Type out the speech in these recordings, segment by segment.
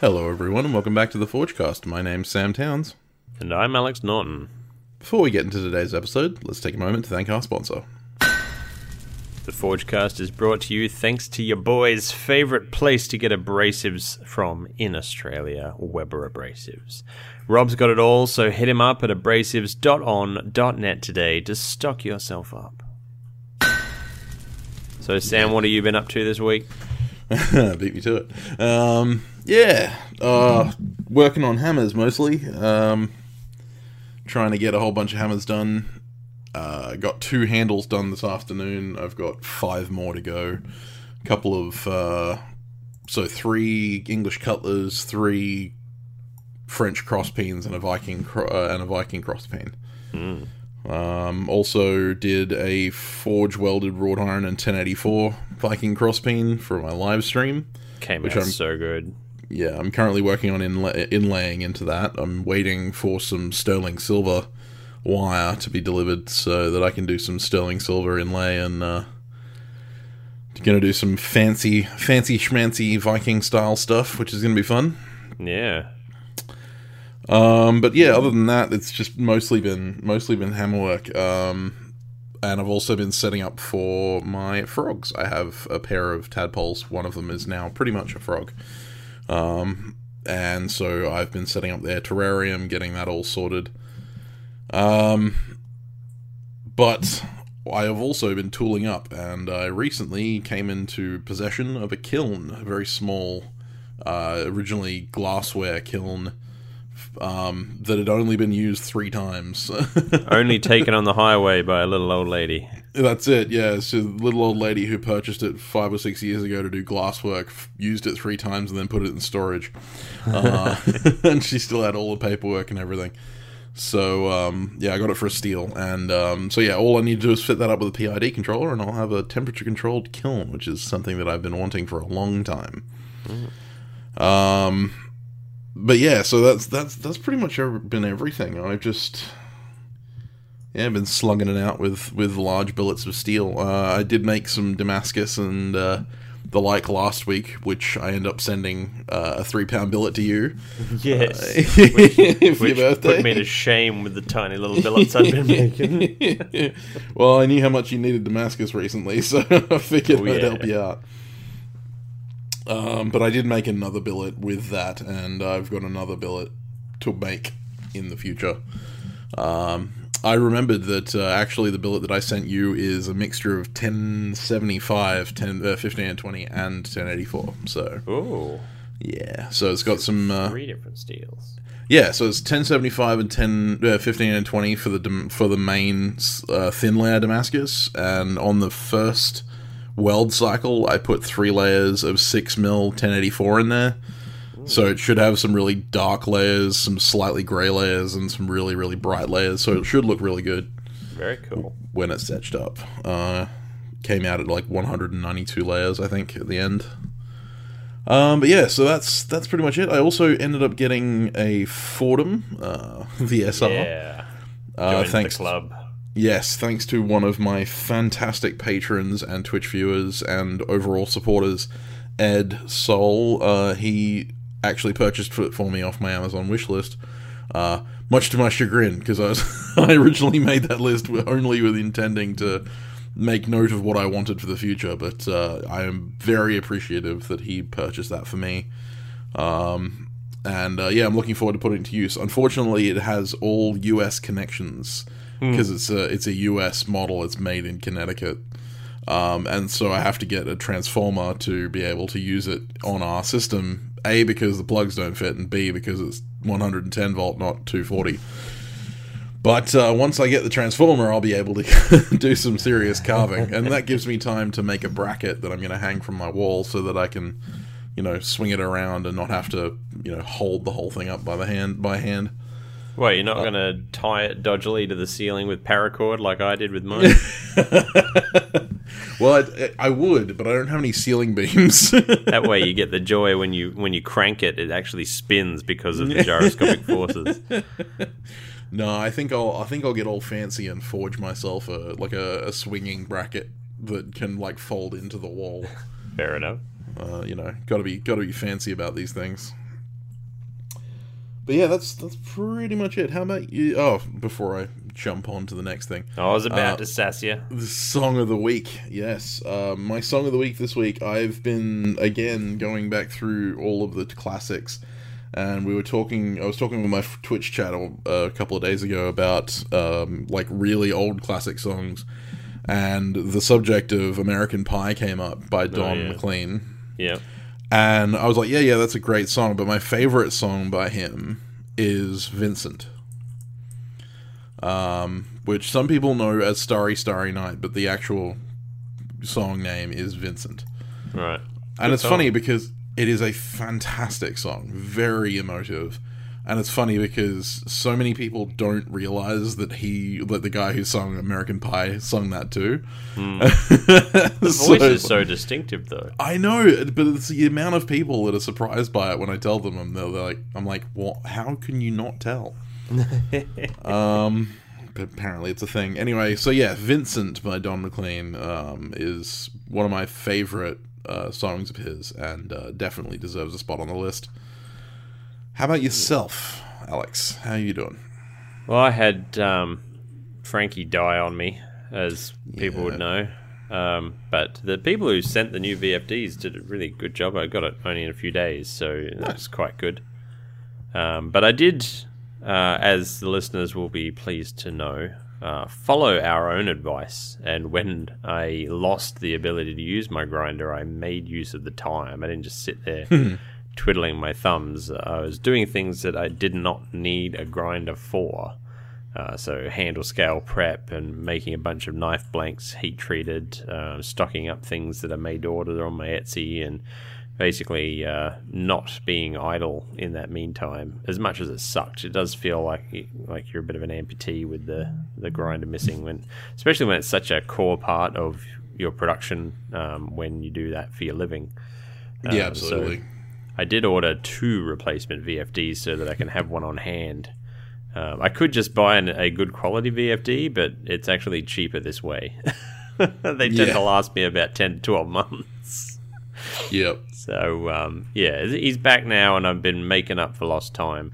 Hello, everyone, and welcome back to the Forgecast. My name's Sam Towns. And I'm Alex Norton. Before we get into today's episode, let's take a moment to thank our sponsor. The Forgecast is brought to you thanks to your boys' favourite place to get abrasives from in Australia, Weber Abrasives. Rob's got it all, so hit him up at abrasives.on.net today to stock yourself up. So, Sam, what have you been up to this week? Beat me to it. Um, yeah, uh, working on hammers mostly. Um, trying to get a whole bunch of hammers done. Uh, got two handles done this afternoon. I've got five more to go. A couple of uh, so three English cutlers, three French crosspins, and a Viking cro- uh, and a Viking crosspin. Mm. Um, also did a forge welded wrought iron and 1084 Viking crosspin for my live stream. Came Which out I'm- so good. Yeah, I'm currently working on inla- inlaying into that. I'm waiting for some sterling silver wire to be delivered so that I can do some sterling silver inlay and uh, gonna do some fancy, fancy schmancy Viking style stuff, which is gonna be fun. Yeah. Um, but yeah, other than that, it's just mostly been mostly been hammerwork. Um, and I've also been setting up for my frogs. I have a pair of tadpoles. One of them is now pretty much a frog. Um, and so I've been setting up their terrarium, getting that all sorted. Um, but I have also been tooling up, and I recently came into possession of a kiln, a very small, uh, originally glassware kiln um, that had only been used three times. Only taken on the highway by a little old lady. That's it, yeah. So the little old lady who purchased it five or six years ago to do glasswork f- used it three times and then put it in storage. Uh, and she still had all the paperwork and everything. So, um, yeah, I got it for a steal. And um, so, yeah, all I need to do is fit that up with a PID controller and I'll have a temperature controlled kiln, which is something that I've been wanting for a long time. Um, but yeah, so that's that's that's pretty much been everything. I've just yeah, been slugging it out with with large billets of steel. Uh, I did make some Damascus and uh, the like last week, which I end up sending uh, a three pound billet to you Yes. for your birthday. put me to shame with the tiny little billets I've been making. well, I knew how much you needed Damascus recently, so I figured Oh, I'd yeah. help you out. Um, but I did make another billet with that, and I've got another billet to make in the future. Um, I remembered that uh, actually the billet that I sent you is a mixture of 1075, 10, uh, 15 and 20, and 1084. So, Ooh, yeah. So it's got some. Uh, three different steels. yeah, so it's 1075 and 10, uh, 15 and 20 for the for the main uh, thin layer Damascus, and on the first weld cycle, I put three layers of six mil 1084 in there. So it should have some really dark layers, some slightly grey layers, and some really really bright layers. So it should look really good Very cool. when it's etched up. Uh, came out at like 192 layers, I think, at the end. Um, but yeah, so that's that's pretty much it. I also ended up getting a Foredom uh, VSR. Yeah. uh, thanks, the club. yes, thanks to one of my fantastic patrons and Twitch viewers and overall supporters, Ed Soul. Uh, he actually purchased it for me off my Amazon wish list. Uh, much to my chagrin, because I was I originally made that list only with intending to make note of what I wanted for the future. But uh, I am very appreciative that he purchased that for me. Um, and uh, yeah, I'm looking forward to putting it to use. Unfortunately, it has all U.S. connections because it's a it's a U.S. model. It's made in Connecticut, um, and so I have to get a transformer to be able to use it on our system. A because the plugs don't fit, and B because it's 110 volt, not 240. But uh, once I get the transformer, I'll be able to do some serious carving, and that gives me time to make a bracket that I'm going to hang from my wall so that I can, you know, swing it around and not have to, you know, hold the whole thing up by the hand by hand. What, you're not going to tie it dodgily to the ceiling with paracord like I did with mine? Well, I, I would, but I don't have any ceiling beams. that way you get the joy when you when you crank it, it actually spins because of the gyroscopic forces. no, I think I'll I think I'll get all fancy and forge myself a like a, a swinging bracket that can like fold into the wall. Fair enough. Uh, you know, got to be got to be fancy about these things. But yeah, that's that's pretty much it. How about you? Oh, before I jump on to the next thing, I was about Uh, to sass you. the song of the week. Yes, uh, my song of the week this week. I've been again going back through all of the classics, and we were talking. I was talking with my Twitch channel a couple of days ago about um, like really old classic songs, and the subject of American Pie came up by Don yeah. McLean. Yeah. And I was like, yeah, yeah, that's a great song. But my favorite song by him is Vincent. Um, which some people know as Starry Starry Night, but the actual song name is Vincent. Right. And Good it's song. funny because it is a fantastic song, very emotive. And it's funny because so many people don't realize that he, that the guy who sung American Pie, sung that too. The So- voice is so distinctive, though. I know, but it's the amount of people that are surprised by it when I tell them. And they're, they're like, I'm like, what? How can you not tell? um, but apparently it's a thing. Anyway, so yeah, Vincent by Don McLean um, is one of my favorite uh, songs of his, and uh, definitely deserves a spot on the list. How about yourself, Alex? How are you doing? Well, I had um, Frankie die on me, as people Yeah. would know. Um, but the people who sent the new VFDs did a really good job. I got it only in a few days, so that's quite good. Um, but I did, uh, as the listeners will be pleased to know, uh, follow our own advice. And when I lost the ability to use my grinder, I made use of the time. I didn't just sit there twiddling my thumbs. I was doing things that I did not need a grinder for. Uh, so handle scale prep and making a bunch of knife blanks heat treated, uh, stocking up things that are made to order on my Etsy, and basically uh, not being idle in that meantime. As much as it sucked, it does feel like like you're a bit of an amputee with the the grinder missing when, especially when it's such a core part of your production um, when you do that for your living. yeah, Um, so- absolutely. I did order two replacement VFDs so that I can have one on hand. Um, I could just buy an, a good quality VFD, but it's actually cheaper this way. they tend Yeah. to last me about 10 to 12 months. yep. So, um, yeah, he's back now, and I've been making up for lost time.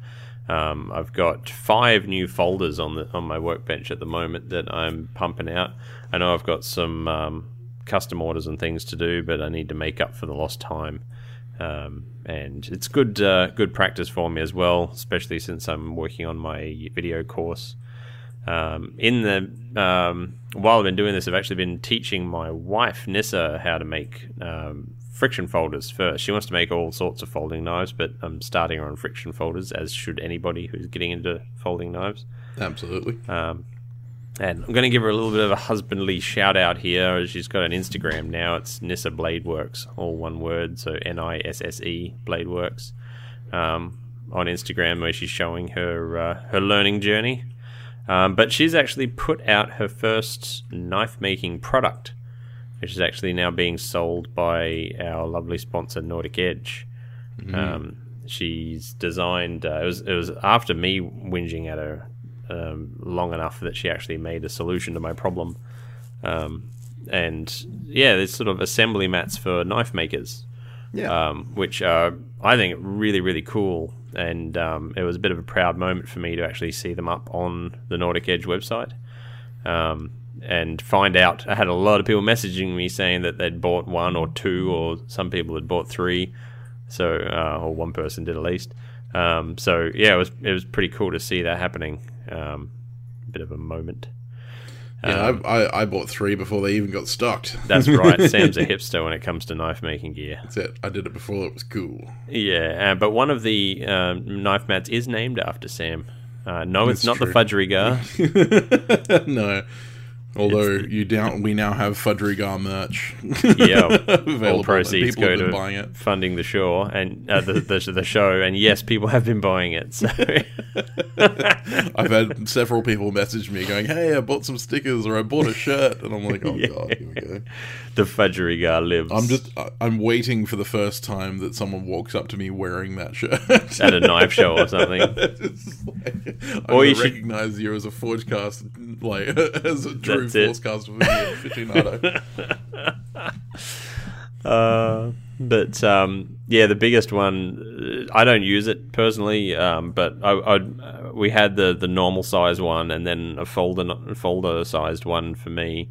Um, I've got five new folders on the on my workbench at the moment that I'm pumping out. I know I've got some um, custom orders and things to do, but I need to make up for the lost time. Um, and it's good uh, good practice for me as well, especially since I'm working on my video course. Um, in the um, while I've been doing this, I've actually been teaching my wife Nissa how to make um, friction folders first. She wants to make all sorts of folding knives, but I'm starting her on friction folders, as should anybody who's getting into folding knives. Absolutely. Um, and I'm going to give her a little bit of a husbandly shout out here. She's got an Instagram now. It's Nissa Blade Works, all one word. So N I S S E Blade Works um, on Instagram, where she's showing her uh, her learning journey. Um, but she's actually put out her first knife making product, which is actually now being sold by our lovely sponsor Nordic Edge. Um, she's designed. Uh, it was it was after me whinging at her um, long enough that she actually made a solution to my problem. Um, and yeah, there's sort of assembly mats for knife makers, Yeah. um, which are I think really really cool. And um, it was a bit of a proud moment for me to actually see them up on the Nordic Edge website. Um, and find out I had a lot of people messaging me saying that they'd bought one or two, or some people had bought three. So, uh, or one person did at least. Um, so yeah, it was it was pretty cool to see that happening. Um, bit of a moment. yeah, um, I, I, I bought three before they even got stocked. That's right. Sam's a hipster when it comes to knife making gear. That's it. I did it before it was cool. Yeah, uh, but one of the um, knife mats is named after Sam. Uh, no, it's not true. the fudgery gar. no. Although you down, we now have Fudrigar merch. Yeah, all proceeds go to buying it. funding the show and uh, the, the the show. And yes, people have been buying it. So I've had several people message me going, "Hey, I bought some stickers or I bought a shirt," and I'm like, "Oh Yeah. god, here we go." the fudgerigar lives. I'm just, I'm waiting for the first time that someone walks up to me wearing that shirt at a knife show or something. Like, I'm Or you gonna should- recognize you as a Forgecast, like as a true That's it. Forgecast aficionado. Uh, but um, yeah, the biggest one. I don't use it personally, um, but I, uh, we had the the normal size one, and then a folder folder sized one for me.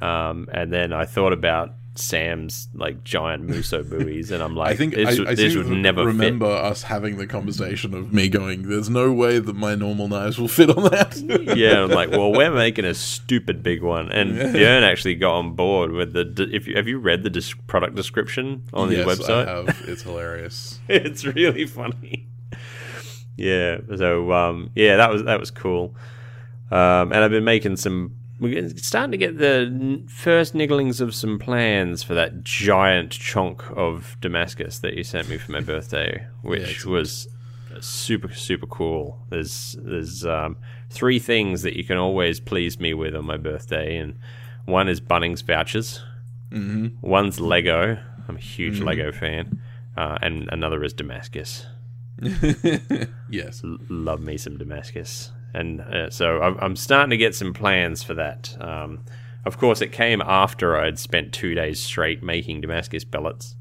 Um, and then I thought about Sam's like giant Muso buoys, and I'm like, I think this, I, I this would never remember us having the conversation of me going, "There's no way that my normal knives will fit on that." Yeah, I'm like, well, we're making a stupid big one, and Björn actually got on board with the. de- If you have you read the dis- product description on yes, the website? I have. It's hilarious. it's really funny. Yeah. So um, yeah, that was that was cool. Um, and I've been making some. We're starting to get the first nigglings of some plans for that giant chunk of Damascus that you sent me for my birthday, which excellent. was super super cool. There's there's um, three things that you can always please me with on my birthday, and one is Bunnings vouchers. Mm-hmm. One's Lego. I'm a huge Lego fan, uh, and another is Damascus. yes. L- love me some Damascus, and uh, so I'm, I'm starting to get some plans for that. Um, of course, it came after I'd spent two days straight making Damascus billets,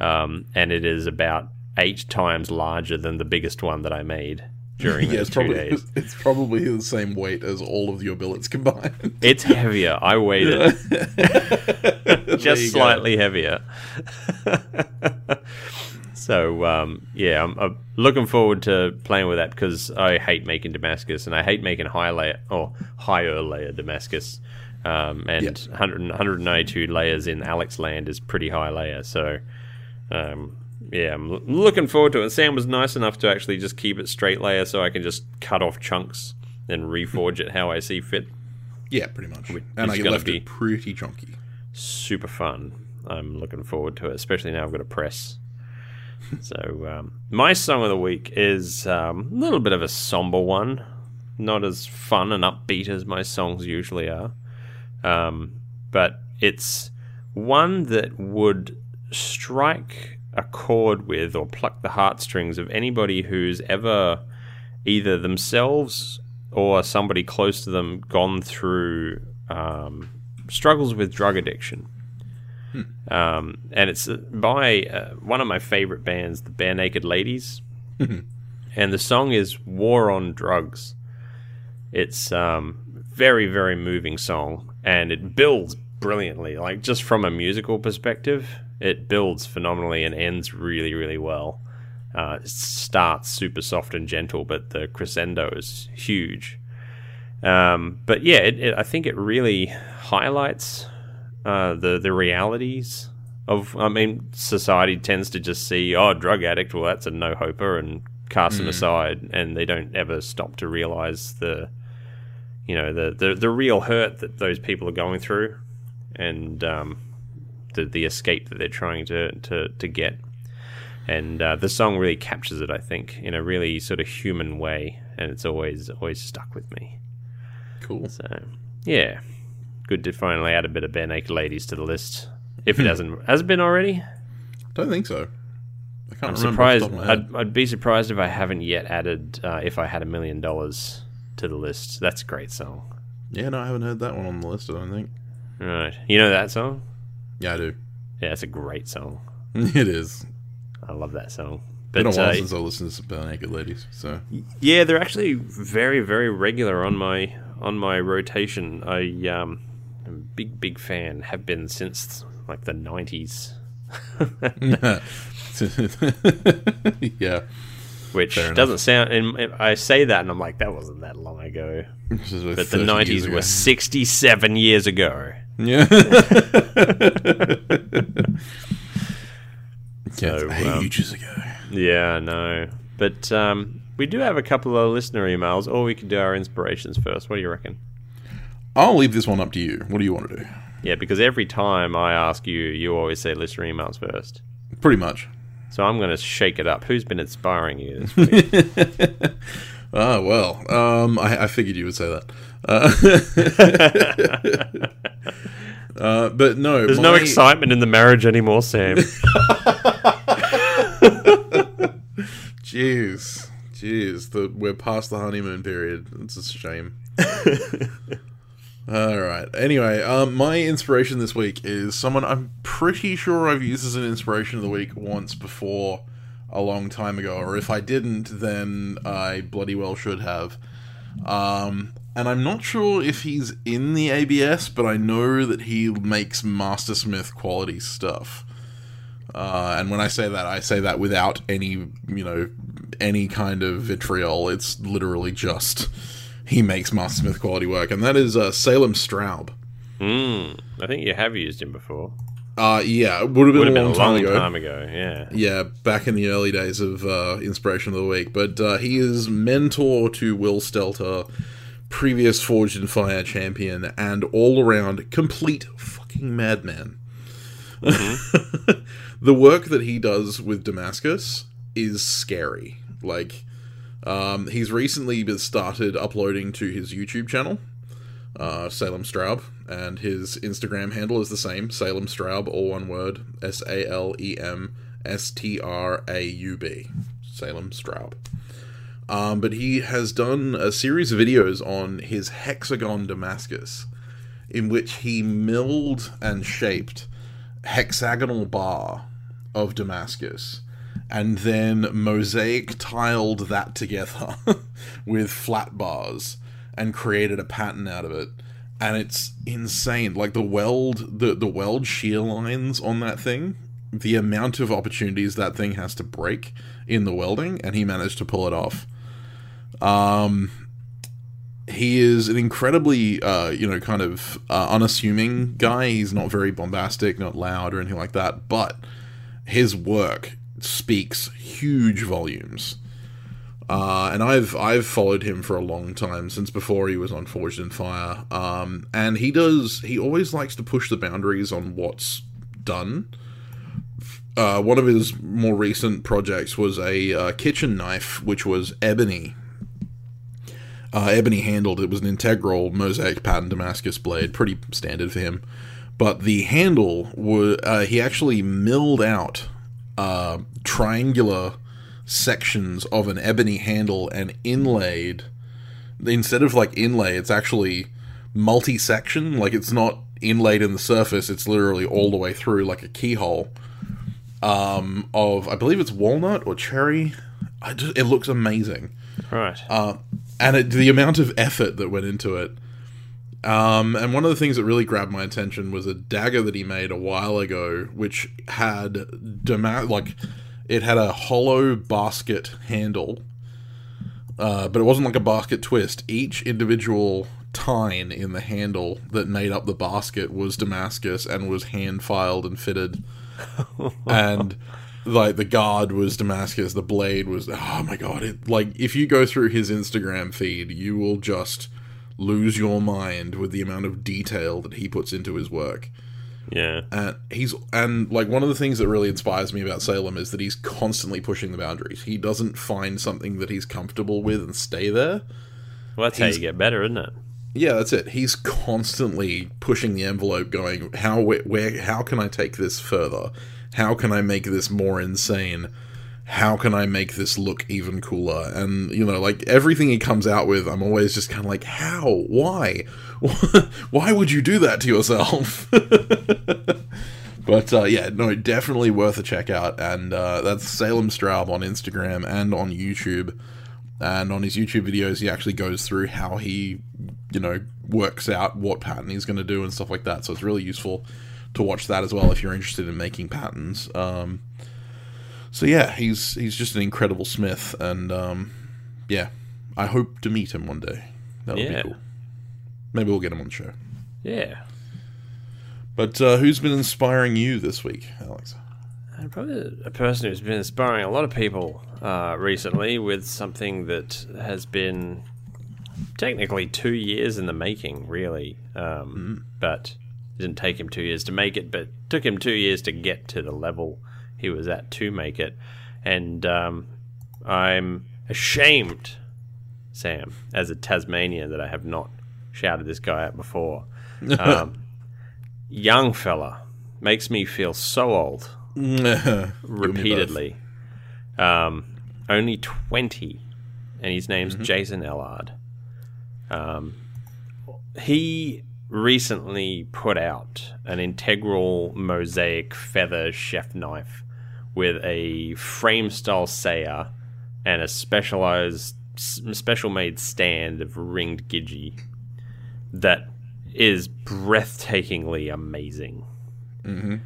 um, and it is about eight times larger than the biggest one that I made during Yeah, those two probably days. it's probably the same weight as all of your billets combined. It's heavier. I weighed it. Just go. slightly heavier. So um, yeah, I'm, I'm looking forward to playing with that because I hate making Damascus and I hate making high layer or higher layer Damascus. Um, and Yep. 100, 192 layers in Alex Land is pretty high layer. So um, yeah, I'm l- looking forward to it. Sam was nice enough to actually just keep it straight layer so I can just cut off chunks and reforge it how I see fit. Yeah, pretty much. Which and I gonna left be- it pretty chunky. super fun. I'm looking forward to it, especially now I've got a press. so, um, my song of the week is um, a little bit of a somber one, not as fun and upbeat as my songs usually are, um, but it's one that would strike a chord with or pluck the heartstrings of anybody who's ever either themselves or somebody close to them gone through um, struggles with drug addiction. Um, and it's uh, by uh, one of my favorite bands, the Barenaked Ladies. and the song is War on Drugs. It's um, very, very moving song, and it builds brilliantly. Like, just from a musical perspective, it builds phenomenally and ends really, really well. Uh, it starts super soft and gentle, but the crescendo is huge. Um, but yeah, it, it, I think it really highlights uh, the the realities of. I mean, society tends to just see, oh, drug addict, well, that's a no hoper, and cast them aside, and they don't ever stop to realize the, you know, the the, the real hurt that those people are going through, and um, the the escape that they're trying to to to get. And uh, the song really captures it, I think, in a really sort of human way, and it's always always stuck with me. Cool. So yeah, good to finally add a bit of barenaked ladies to the list. If it hasn't has it been already, I Don't think so. I can't I'm remember off the surprised. top of my head. I'd, I'd be surprised if I haven't yet added uh, if I had a million dollars to the list. That's a great song. Yeah, no, I haven't heard that one on the list. I don't think. Right, you know that song? Yeah, I do. Yeah, it's a great song. It is. I love that song. Been a while uh, since I listened to some Barenaked Ladies. So Yeah, they're actually very, very regular on my on my rotation. I um, a big, big fan. Have been since like the nineties, yeah, which doesn't sound. And I say that, and I'm like, that wasn't that long ago. Like But the nineties were sixty-seven years ago. Yeah. So, yeah, um, ages ago. Yeah, I know. But um, we do have a couple of listener emails, or we can do our inspirations first. What do you reckon? I'll leave this one up to you. What do you want to do? Yeah, because every time I ask you, you always say listener emails first. Pretty much. So I'm going to shake it up. Who's been inspiring you this week? Oh well, um, I, I figured you would say that. Uh, uh, but no, There's no excitement in the marriage anymore, Sam. Jeez, jeez, the, we're past the honeymoon period. It's a shame. All right. Anyway, um, my inspiration this week is someone I'm pretty sure I've used as an inspiration of the week once before, a long time ago. Or if I didn't, then I bloody well should have. Um, and I'm not sure if he's in the ABS, but I know that he makes Master Smith quality stuff. Uh, and when I say that, I say that without any, you know, any kind of vitriol. It's literally just he makes Master Smith quality work, and that is uh, Salem Straub. Hmm. I think you have used him before. Uh, yeah, it would have been, Would have a been long a time long ago. time ago. Yeah. Yeah, back in the early days of uh, Inspiration of the Week. But uh, he is mentor to Will Stelter, previous Forged in Fire champion, and all around complete fucking madman. the work that he does with Damascus is scary. Like, um, he's recently started uploading to his YouTube channel, uh, Salem Straub, and his Instagram handle is the same, Salem Straub, all one word, S A L E M S T R A U B, Salem Straub. Um, but he has done a series of videos on his hexagon Damascus, in which he milled and shaped hexagonal bar of Damascus and then mosaic tiled that together with flat bars and created a pattern out of it. And it's insane. Like the weld the the weld shear lines on that thing the amount of opportunities that thing has to break in the welding and he managed to pull it off. Um he is an incredibly uh, you know kind of uh, unassuming guy. He's not very bombastic not loud or anything like that but his work speaks huge volumes uh, and I've I've followed him for a long time since before he was on Forged in Fire um, and he does he always likes to push the boundaries on what's done uh, one of his more recent projects was a uh, kitchen knife which was ebony uh, ebony handled. It was an integral mosaic pattern Damascus blade, pretty standard for him. But the handle was uh, he actually milled out uh, triangular sections of an ebony handle and inlaid. Instead of like inlay, it's actually multi-section. Like it's not inlaid in the surface; it's literally all the way through, like a keyhole. Um, of I believe it's walnut or cherry. I just, it looks amazing Right. uh, and it, the amount of effort that went into it. Um, and one of the things that really grabbed my attention was a dagger that he made a while ago, which had dama- like it had a hollow basket handle, uh, but it wasn't like a basket twist. Each individual tine in the handle that made up the basket was Damascus and was hand filed and fitted and like the guard was Damascus, the blade was oh my god! It like if you go through his Instagram feed, you will just lose your mind with the amount of detail that he puts into his work. yeah. And he's and like one of the things that really inspires me about Salem is that he's constantly pushing the boundaries. He doesn't find something that he's comfortable with and stay there. Well, that's how you get better, isn't it? Yeah, that's it. He's constantly pushing the envelope, going, "How where, where how can I take this further? How can I make this more insane? How can I make this look even cooler?" And you know, like everything he comes out with, I'm always just kind of like, "How? Why? Why would you do that to yourself?" But uh, yeah, no, definitely worth a check out. And uh, that's Salem Straub on Instagram and on YouTube. And on his YouTube videos, he actually goes through how he, you know, works out what pattern he's going to do and stuff like that. So it's really useful to watch that as well if you're interested in making patterns. Um, so yeah, he's he's just an incredible smith, and um, yeah, I hope to meet him one day. That would Yeah. be cool. Maybe we'll get him on the show. Yeah. But uh, who's been inspiring you this week, Alex? And probably a person who's been inspiring a lot of people uh, recently with something that has been technically two years in the making, really. Um, But it didn't take him two years to make it, but took him two years to get to the level he was at to make it. And um, I'm ashamed, Sam, as a Tasmanian, that I have not shouted this guy out before. Um, young fella makes me feel so old repeatedly. Um, only 20, and his name's Jason Ellard. Um, he recently put out an integral mosaic feather chef knife with a frame style saya and a specialized, special made stand of ringed gidgee that is breathtakingly amazing mm-hmm.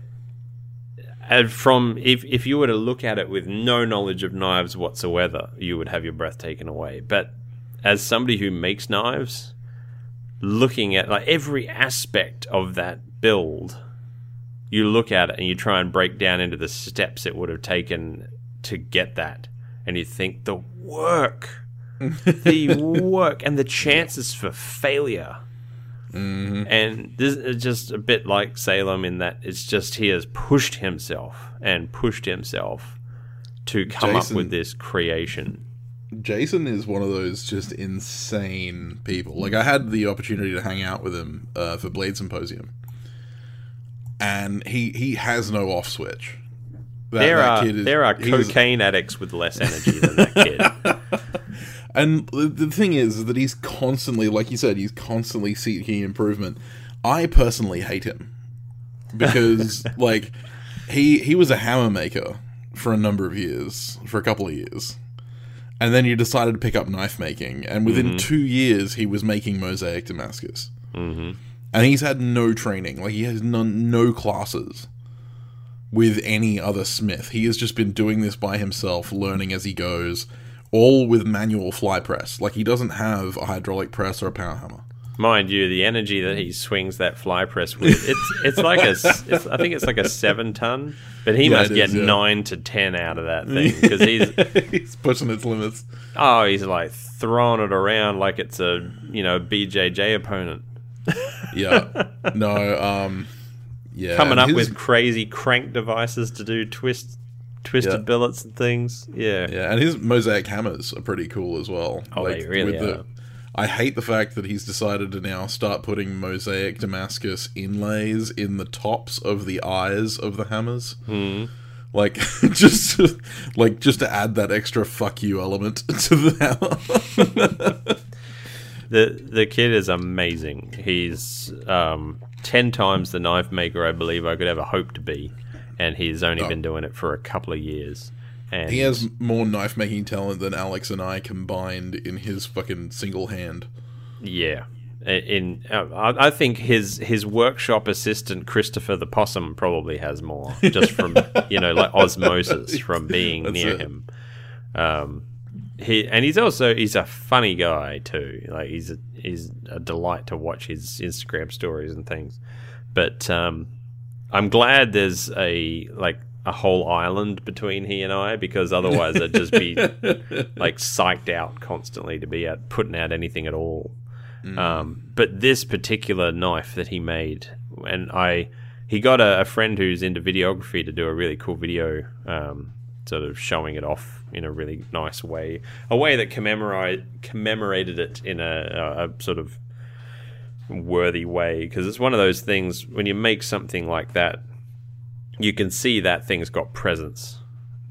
and from if if you were to look at it with no knowledge of knives whatsoever, you would have your breath taken away. But as somebody who makes knives, looking at like every aspect of that build, you look at it and you try and break down into the steps it would have taken to get that, and you think the work, the work, and the chances for failure. And this is just a bit like Salem in that it's just he has pushed himself and pushed himself to come up with this creation. Jason is one of those just insane people. Like I had the opportunity to hang out with him uh, for Blade Symposium, and he he has no off switch. That- There that are kid is- there are cocaine addicts with less energy than that kid. And the thing is that he's constantly, like you said, he's constantly seeking improvement. I personally hate him because, like, he he was a hammer maker for a number of years, for a couple of years, and then he decided to pick up knife making, and within two years he was making mosaic Damascus, mm-hmm. And he's had no training, like he has none, no classes with any other smith. He has just been doing this by himself, learning as he goes, all with manual fly press. Like he doesn't have a hydraulic press or a power hammer. Mind you, the energy that he swings that fly press with, it's it's like a, it's, I think it's like a seven ton, but he Yeah, must get is, yeah. nine to ten out of that thing because he's he's pushing its limits. oh he's like throwing it around like it's a you know BJJ opponent, Yeah. no, um yeah. coming up his- with crazy crank devices to do twist twisted Yeah. billets and things. Yeah, Yeah, and his mosaic hammers are pretty cool as well. Oh, they really are. I hate the fact that he's decided to now start putting mosaic Damascus inlays in the tops of the eyes of the hammers. Hmm. Like just to, like just to add that extra fuck you element to the hammer. the the kid is amazing. He's um, ten times the knife maker I believe I could ever hope to be, and he's only Oh. been doing it for a couple of years. And he has more knife making talent than Alex and I combined in his fucking single hand. yeah. In uh, I think his his workshop assistant Christopher the possum probably has more, just from you know like osmosis from being That's near it. him. Um, he and he's also he's a funny guy too. Like he's a, he's a delight to watch his Instagram stories and things. But um, I'm glad there's a like a whole island between he and I because otherwise I'd just be like psyched out constantly to be out putting out anything at all. Um, but this particular knife that he made, and I, he got a, a friend who's into videography to do a really cool video, um, sort of showing it off in a really nice way, a way that commemorate commemorated it in a, a, a sort of worthy way. Because it's one of those things when you make something like that you can see that thing's got presence.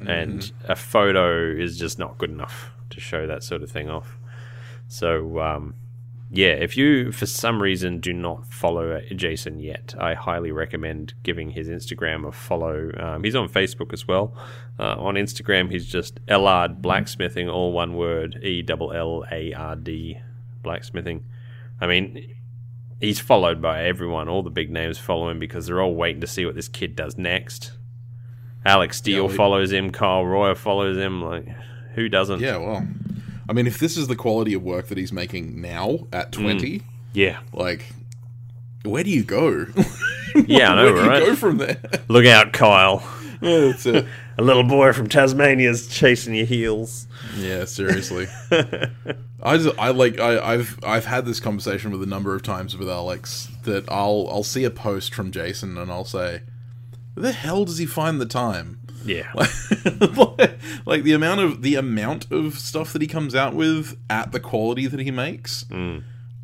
And a photo is just not good enough to show that sort of thing off. So um, yeah if you for some reason do not follow jason yet i highly recommend giving his instagram a follow um, he's on facebook as well uh, on instagram he's just ellard blacksmithing all one word E double L A R D blacksmithing i mean he's followed by everyone. All the big names follow him because they're all waiting to see what this kid does next. Alex Steele Yeah, follows him. Kyle Royer follows him. Like, who doesn't? Yeah, well, I mean, if this is the quality of work that he's making now at Mm. twenty, Yeah. like, where do you go? Yeah, I know, where do right? you go from there? Look out, Kyle. Yeah, that's it. a little boy from Tasmania's chasing your heels. Yeah, seriously. I just, I like I, I've I've had this conversation with a number of times with Alex that I'll I'll see a post from Jason and I'll say, "Where the hell does he find the time?" Yeah. like, the amount of the amount of stuff that he comes out with at the quality that he makes.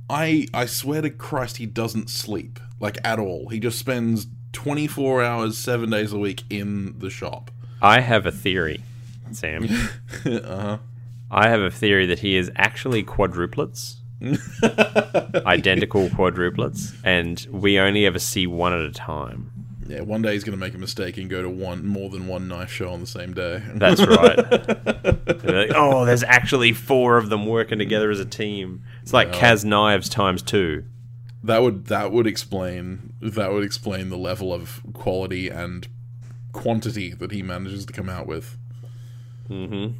I I swear to Christ, he doesn't sleep like at all. He just spends twenty four hours, seven days a week in the shop. I have a theory, Sam. uh-huh. I have a theory that he is actually quadruplets. Identical quadruplets, and we only ever see one at a time. Yeah, one day he's going to make a mistake and go to one more than one knife show on the same day. That's right. Like, oh, there's actually four of them working together as a team. It's like Kaz Knives times two. that would that would explain that would explain the level of quality and quantity that he manages to come out with. Mm-hmm.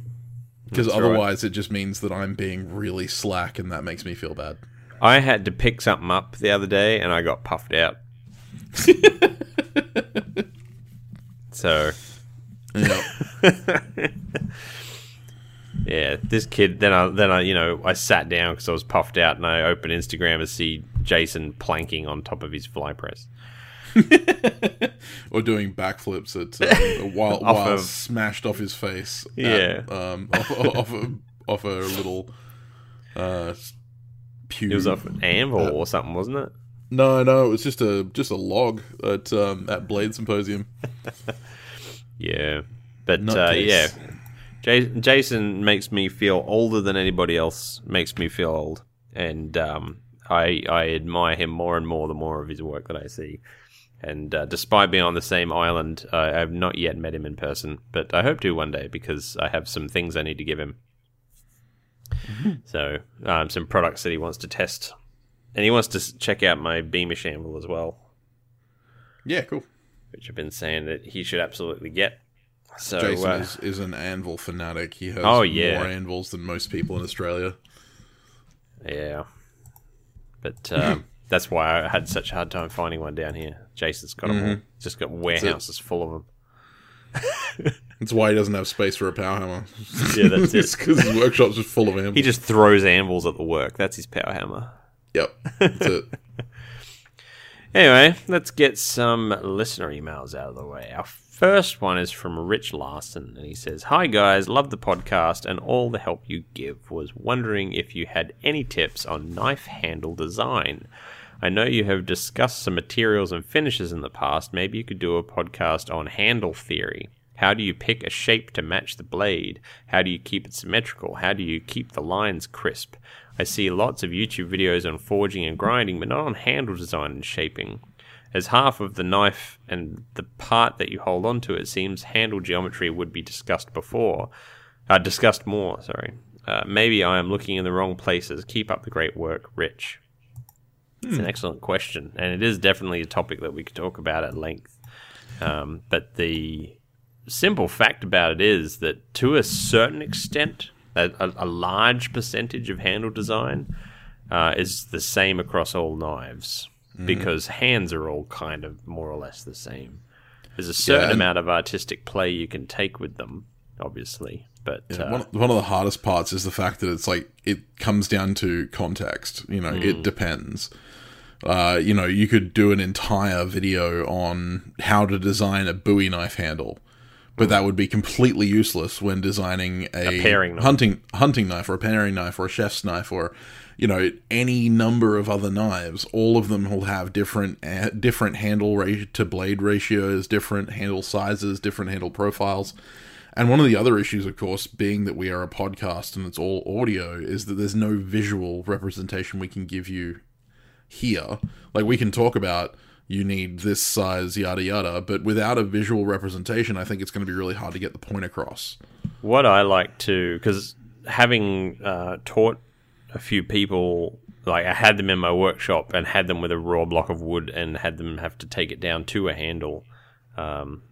Because That's right. otherwise, it just means that I'm being really slack, and that makes me feel bad. I had to pick something up the other day, and I got puffed out. so Yeah, yeah, this kid. Then I then I you know I sat down because I was puffed out, and I opened Instagram to see Jason planking on top of his fly press. or doing backflips at uh, while Off while of- smashed off his face. at, Yeah. um, off, off a off a little uh pew. It was off an anvil or something, wasn't it? No, no, it was just a just a log at um, at Blade Symposium. Yeah, but uh, yeah, Jas- Jason makes me feel older than anybody else makes me feel old, and um, I I admire him more and more the more of his work that I see. And uh, despite being on the same island, uh, I have not yet met him in person, but I hope to one day because I have some things I need to give him. So um, some products that he wants to test, and he wants to check out my Beamish anvil as well Yeah, cool. which I've been saying that he should absolutely get. So Jason uh, is, is an anvil fanatic. He has Oh, yeah. more anvils than most people in Australia. yeah, but um, that's why I had such a hard time finding one down here. Jason's got them all. He's just got warehouses full of them. That's why he doesn't have space for a power hammer. Yeah, that's it's it. because his workshop's just full of anvils. He just throws anvils at the work. That's his power hammer. Yep, that's it. Anyway, let's get some listener emails out of the way. Our first one is from Rich Larson, and he says, Hi guys, love the podcast and all the help you give. Was wondering if you had any tips on knife handle design. I know you have discussed some materials and finishes in the past. Maybe you could do a podcast on handle theory. How do you pick a shape to match the blade? How do you keep it symmetrical? How do you keep the lines crisp? I see lots of YouTube videos on forging and grinding, but not on handle design and shaping. As half of the knife and the part that you hold onto, it seems handle geometry would be discussed before, uh, discussed more. Sorry. Uh, maybe I am looking in the wrong places. Keep up the great work, Rich. It's an excellent question, and it is definitely a topic that we could talk about at length. Um, but the simple fact about it is that to a certain extent, a, a, large percentage of handle design uh, is the same across all knives because hands are all kind of more or less the same. There's a certain and- amount of artistic play you can take with them, obviously, but uh, one, one of the hardest parts is the fact that it's like it comes down to context. You know, it depends. Uh, you know, you could do an entire video on how to design a Bowie knife handle, but that would be completely useless when designing a, paring knife. hunting hunting knife or a paring knife or a chef's knife or you know any number of other knives. All of them will have different uh, different handle ra- to blade ratios, different handle sizes, different handle profiles. And one of the other issues, of course, being that we are a podcast and it's all audio, is that there's no visual representation we can give you here. Like we can talk about you need this size, yada yada, but without a visual representation, I think it's going to be really hard to get the point across. what I like to, because having uh, taught a few people, like I had them in my workshop and had them with a raw block of wood and had them have to take it down to a handle. Um,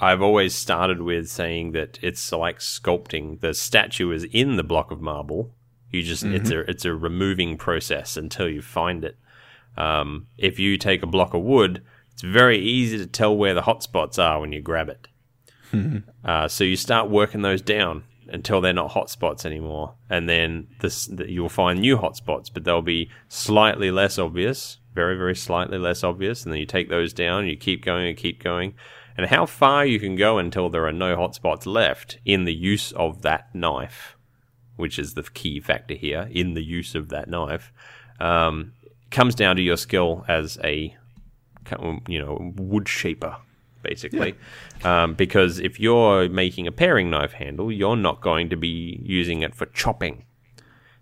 I've always started with saying that it's like sculpting. The statue is in the block of marble. You just it's a it's a removing process until you find it. Um, if you take a block of wood, it's very easy to tell where the hot spots are when you grab it. Uh, so you start working those down until they're not hotspots anymore, and then this the, you'll find new hotspots, but they'll be slightly less obvious, very very slightly less obvious, and then you take those down, you keep going and keep going, and how far you can go until there are no hotspots left in the use of that knife, which is the key factor here in the use of that knife, um, comes down to your skill as a you know wood shaper basically. Um, because if you're making a paring knife handle, you're not going to be using it for chopping.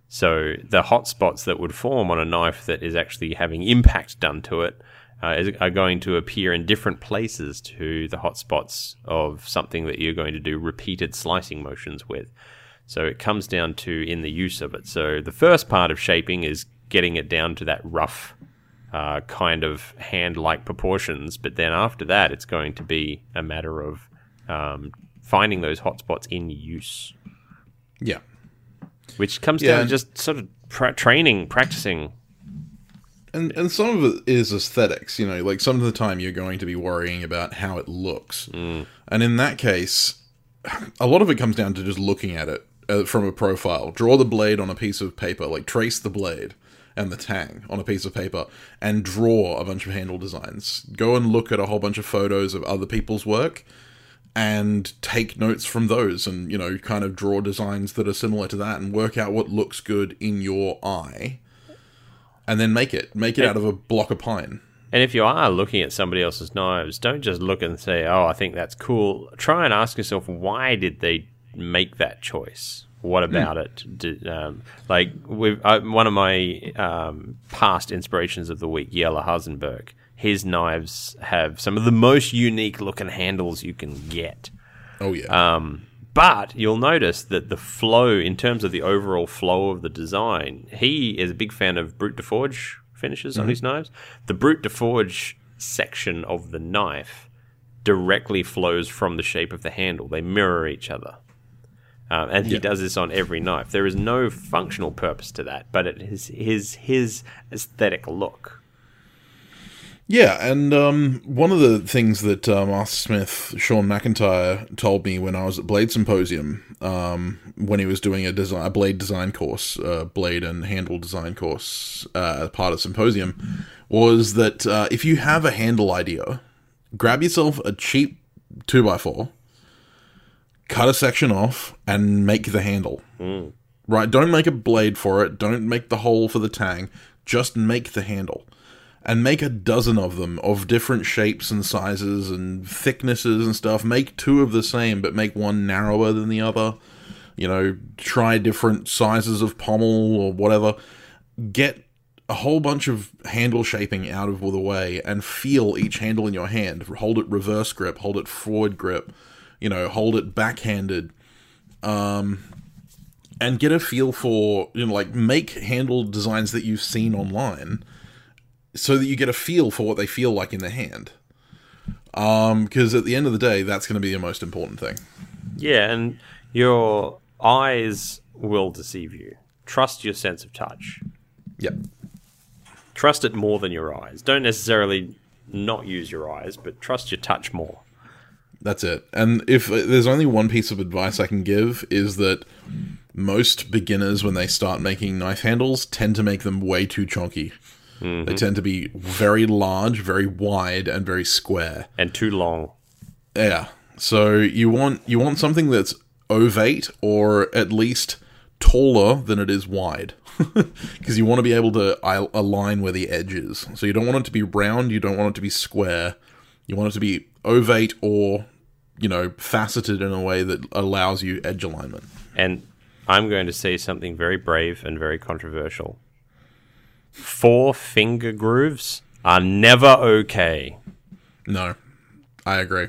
So the hot spots that would form on a knife that is actually having impact done to it uh, is, are going to appear in different places to the hot spots of something that you're going to do repeated slicing motions with. So it comes down to in the use of it. So the first part of shaping is getting it down to that rough uh, kind of hand like proportions. But then after that, it's going to be a matter of um, finding those hotspots in use, Yeah. which comes Yeah, down to just sort of pra- training, practicing. And and some of it is aesthetics, you know, like some of the time you're going to be worrying about how it looks. And in that case, a lot of it comes down to just looking at it uh, from a profile. Draw the blade on a piece of paper, like trace the blade and the tang on a piece of paper and draw a bunch of handle designs. Go and look at a whole bunch of photos of other people's work and take notes from those and, you know, kind of draw designs that are similar to that and work out what looks good in your eye. And then make it. Make it out of a block of pine. And if you are looking at somebody else's knives, don't just look and say, "Oh, I think that's cool." Try and ask yourself, why did they make that choice? What about it? Did, um, like with uh, one of my um, past inspirations of the week, Yella Hasenberg. His knives have some of the most unique looking handles you can get. Oh yeah. Um, but you'll notice that the flow, in terms of the overall flow of the design, he is a big fan of Brut de Forge finishes on his knives. The Brut de Forge section of the knife directly flows from the shape of the handle, they mirror each other. Um, and he Yeah. does this on every knife. There is no functional purpose to that, but it is his his aesthetic look. Yeah, and um, one of the things that uh, Master Smith Shawn McIntyre told me when I was at Blade Symposium, um, when he was doing a design, a blade design course, uh, blade and handle design course, uh, part of Symposium, was that uh, if you have a handle idea, grab yourself a cheap two x four, cut a section off, and make the handle. Hmm. Right? Don't make a blade for it. Don't make the hole for the tang. Just make the handle and make a dozen of them of different shapes and sizes and thicknesses and stuff. Make two of the same, but make one narrower than the other. You know, try different sizes of pommel or whatever. Get a whole bunch of handle shaping out of the way and feel each handle in your hand. Hold it reverse grip, hold it forward grip, you know, hold it backhanded. Um, and get a feel for, you know, like make handle designs that you've seen online so that you get a feel for what they feel like in the hand. Um, because at the end of the day, that's going to be the most important thing. Yeah, and your eyes will deceive you. Trust your sense of touch. Yep. Trust it more than your eyes. Don't necessarily not use your eyes, but trust your touch more. That's it. And if uh, there's only one piece of advice I can give is that most beginners when they start making knife handles tend to make them way too chunky. They mm-hmm. tend to be very large, very wide, and very square. And too long. Yeah. So you want you want something that's ovate or at least taller than it is wide. Because you want to be able to align where the edge is. So you don't want it to be round, you don't want it to be square. You want it to be ovate or, you know, faceted in a way that allows you edge alignment. And I'm going to say something very brave and very controversial. Four finger grooves are never okay. No, I agree.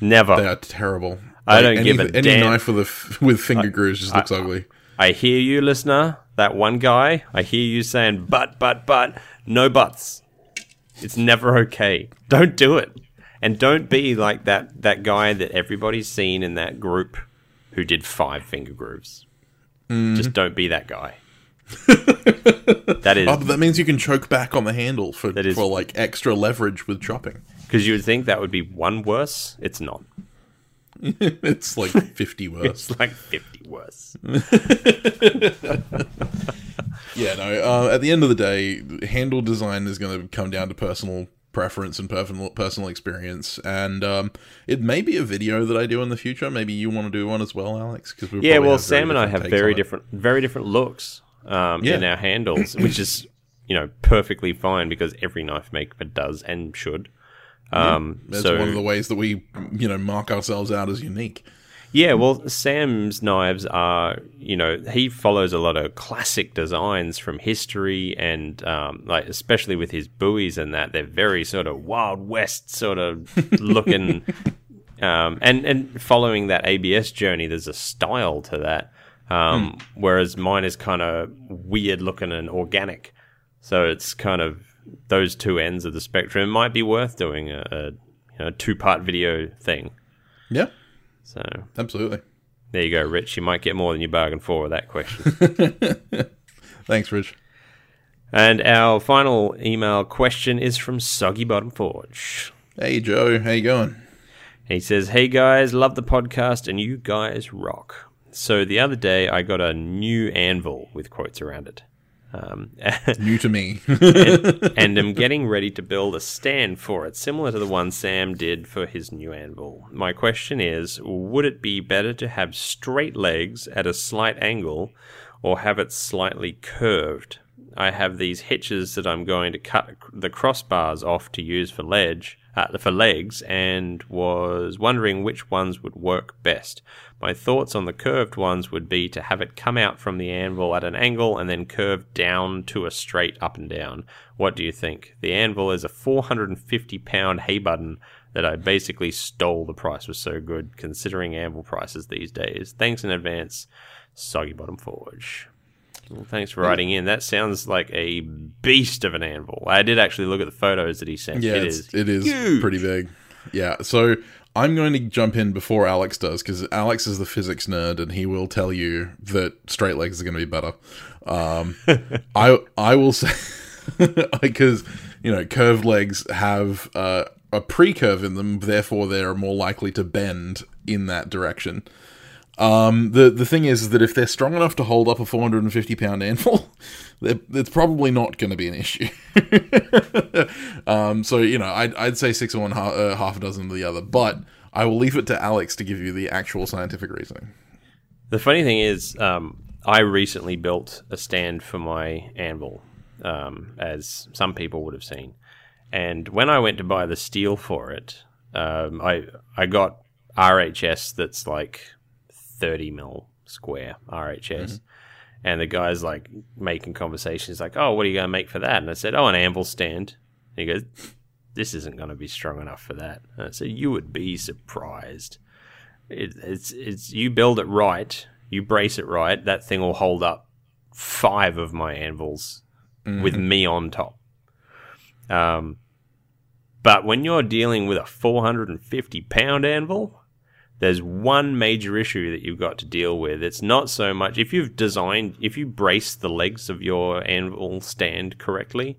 Never. They are terrible. I Like, don't any, give a any damn. knife with a f- with finger grooves just looks ugly. I hear you, listener. That one guy. I hear you saying, but, but, but. No buts. It's never okay. Don't do it. And don't be like that, that guy that everybody's seen in that group who did five finger grooves. Mm-hmm. Just don't be that guy. that is Oh, that means you can choke back on the handle for That is- for like extra leverage with chopping. because you would think that would be one worse. It's not. it's like 50 worse. It's like 50 worse. Yeah, no. Uh, at the end of the day, handle design is going to come down to personal preference and personal personal experience, and um, it may be a video that I do in the future. Maybe you want to do one as well, Alex? Because yeah, well, Sam and I have very different, very different looks um, Yeah. in our handles, which is you know perfectly fine because every knife maker does and should. Um, That's so one of the ways that we, you know, mark ourselves out as unique. Yeah, well, Sam's knives are, you know, he follows a lot of classic designs from history, and um, like especially with his bowies and that, they're very sort of Wild West sort of looking, um, and and following that ABS journey, there's a style to that. Um, Whereas mine is kind of weird looking and organic, so it's kind of those two ends of the spectrum. It might be worth doing a, a you know two part video thing. Yeah, So absolutely. there you go, Rich. You might get more than you bargained for with that question. Thanks, Rich. and our final email question is from Soggy Bottom Forge. Hey, Joe. How you going? He says, Hey guys, love the podcast and you guys rock. So the other day I got a new anvil with quotes around it. Um, New to me. and am getting ready to build a stand for it, similar to the one Sam did for his new anvil. My question is would it be better to have straight legs at a slight angle or have it slightly curved? I have these hitches that I'm going to cut the crossbars off to use for ledge. Uh, for legs, and was wondering which ones would work best. My thoughts on the curved ones would be to have it come out from the anvil at an angle and then curve down to a straight up and down. What do you think? The anvil is a 450 pound Hay-Budden that I basically stole. The price was so good considering anvil prices these days. Thanks in advance, Soggy Bottom Forge. Well, thanks for writing in. That sounds like a beast of an anvil. I did actually look at the photos that he sent. Yeah, it is. It is huge. pretty big. Yeah, so I'm going to jump in before Alex does because Alex is the physics nerd and he will tell you that straight legs are going to be better. Um, I I will say because you know curved legs have uh, a pre-curve in them, therefore they're more likely to bend in that direction. Um, the the thing is, that if they're strong enough to hold up a 450 pound anvil, it's probably not going to be an issue. um, so you know, I'd, I'd say six of one, half, uh, half a dozen of the other, but I will leave it to Alex to give you the actual scientific reasoning. The funny thing is, um, I recently built a stand for my anvil, um, as some people would have seen. And when I went to buy the steel for it, um, I I got RHS that's like thirty mil square RHS, and the guy's like making conversations like, "Oh, what are you going to make for that?" And I said, "Oh, an anvil stand." And he goes, "This isn't going to be strong enough for that." And I said, "You would be surprised." it, it's it's you build it right, you brace it right, that thing will hold up five of my anvils with me on top. Um, but when you're dealing with a 450 pound anvil, there's one major issue that you've got to deal with. It's not so much if you've designed, if you brace the legs of your anvil stand correctly,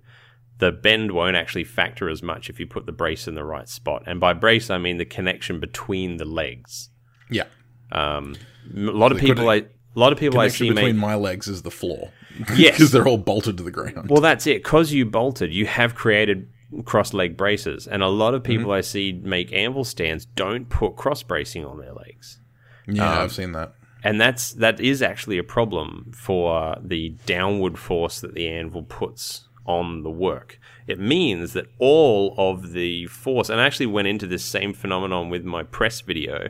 the bend won't actually factor as much if you put the brace in the right spot. And by brace, I mean the connection between the legs. Yeah, Um, a lot of people, I, a lot of people I see between make. my legs is the floor. Yes. because they're all bolted to the ground. Well, that's it. Because you bolted, you have created cross leg braces, and a lot of Mm-hmm. people I see make anvil stands don't put cross bracing on their legs. yeah, um, I've seen that. and that's that is actually a problem for the downward force that the anvil puts on the work. It means that all of the force, and I actually went into this same phenomenon with my press video.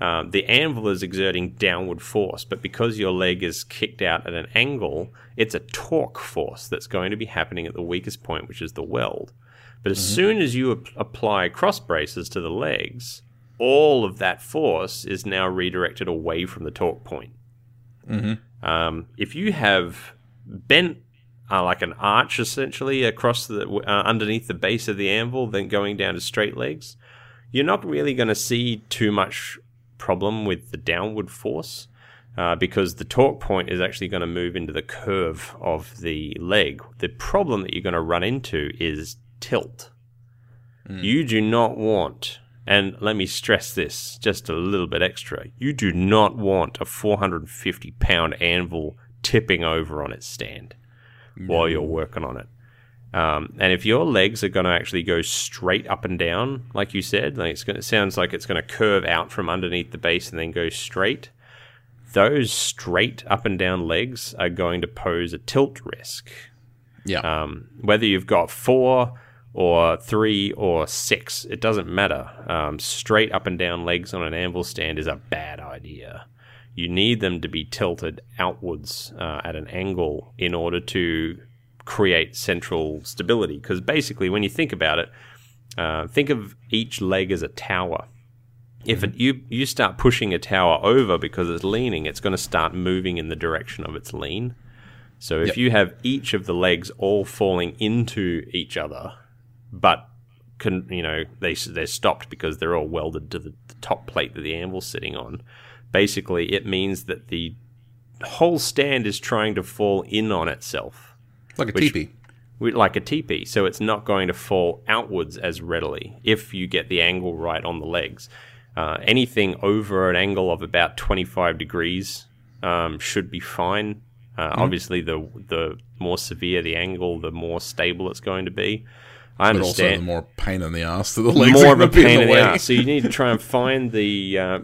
Um, the anvil is exerting downward force, but because your leg is kicked out at an angle, it's a torque force that's going to be happening at the weakest point, which is the weld. But as soon as you ap- apply cross braces to the legs, all of that force is now redirected away from the torque point. Um, if you have bent uh, like an arch essentially across the uh, underneath the base of the anvil, then going down to straight legs, you're not really going to see too much problem with the downward force. Uh, because the torque point is actually going to move into the curve of the leg. The problem that you're going to run into is tilt. You do not want And let me stress this just a little bit extra. You do not want a 450 pound anvil tipping over on its stand while you're working on it. Um, and if your legs are going to actually go straight up and down, like you said, like to, it sounds like it's going to curve out from underneath the base and then go straight. Those straight up and down legs are going to pose a tilt risk. Yeah. Um, whether you've got four or three or six, it doesn't matter. Um, straight up and down legs on an anvil stand is a bad idea. You need them to be tilted outwards uh, at an angle in order to create central stability. Because basically, when you think about it, uh, think of each leg as a tower. If it, you you start pushing a tower over because it's leaning, it's going to start moving in the direction of its lean. So if Yep. you have each of the legs all falling into each other, but can you know they they're stopped because they're all welded to the, the top plate that the anvil's sitting on. Basically, it means that the whole stand is trying to fall in on itself like a which- teepee. like a teepee, so it's not going to fall outwards as readily if you get the angle right on the legs. Uh, anything over an angle of about 25 degrees um, should be fine. Uh, Obviously, the the more severe the angle, the more stable it's going to be. I But also understand the more pain in the ass that the legs more are of a pain in in the ass. So you need to try and find the uh,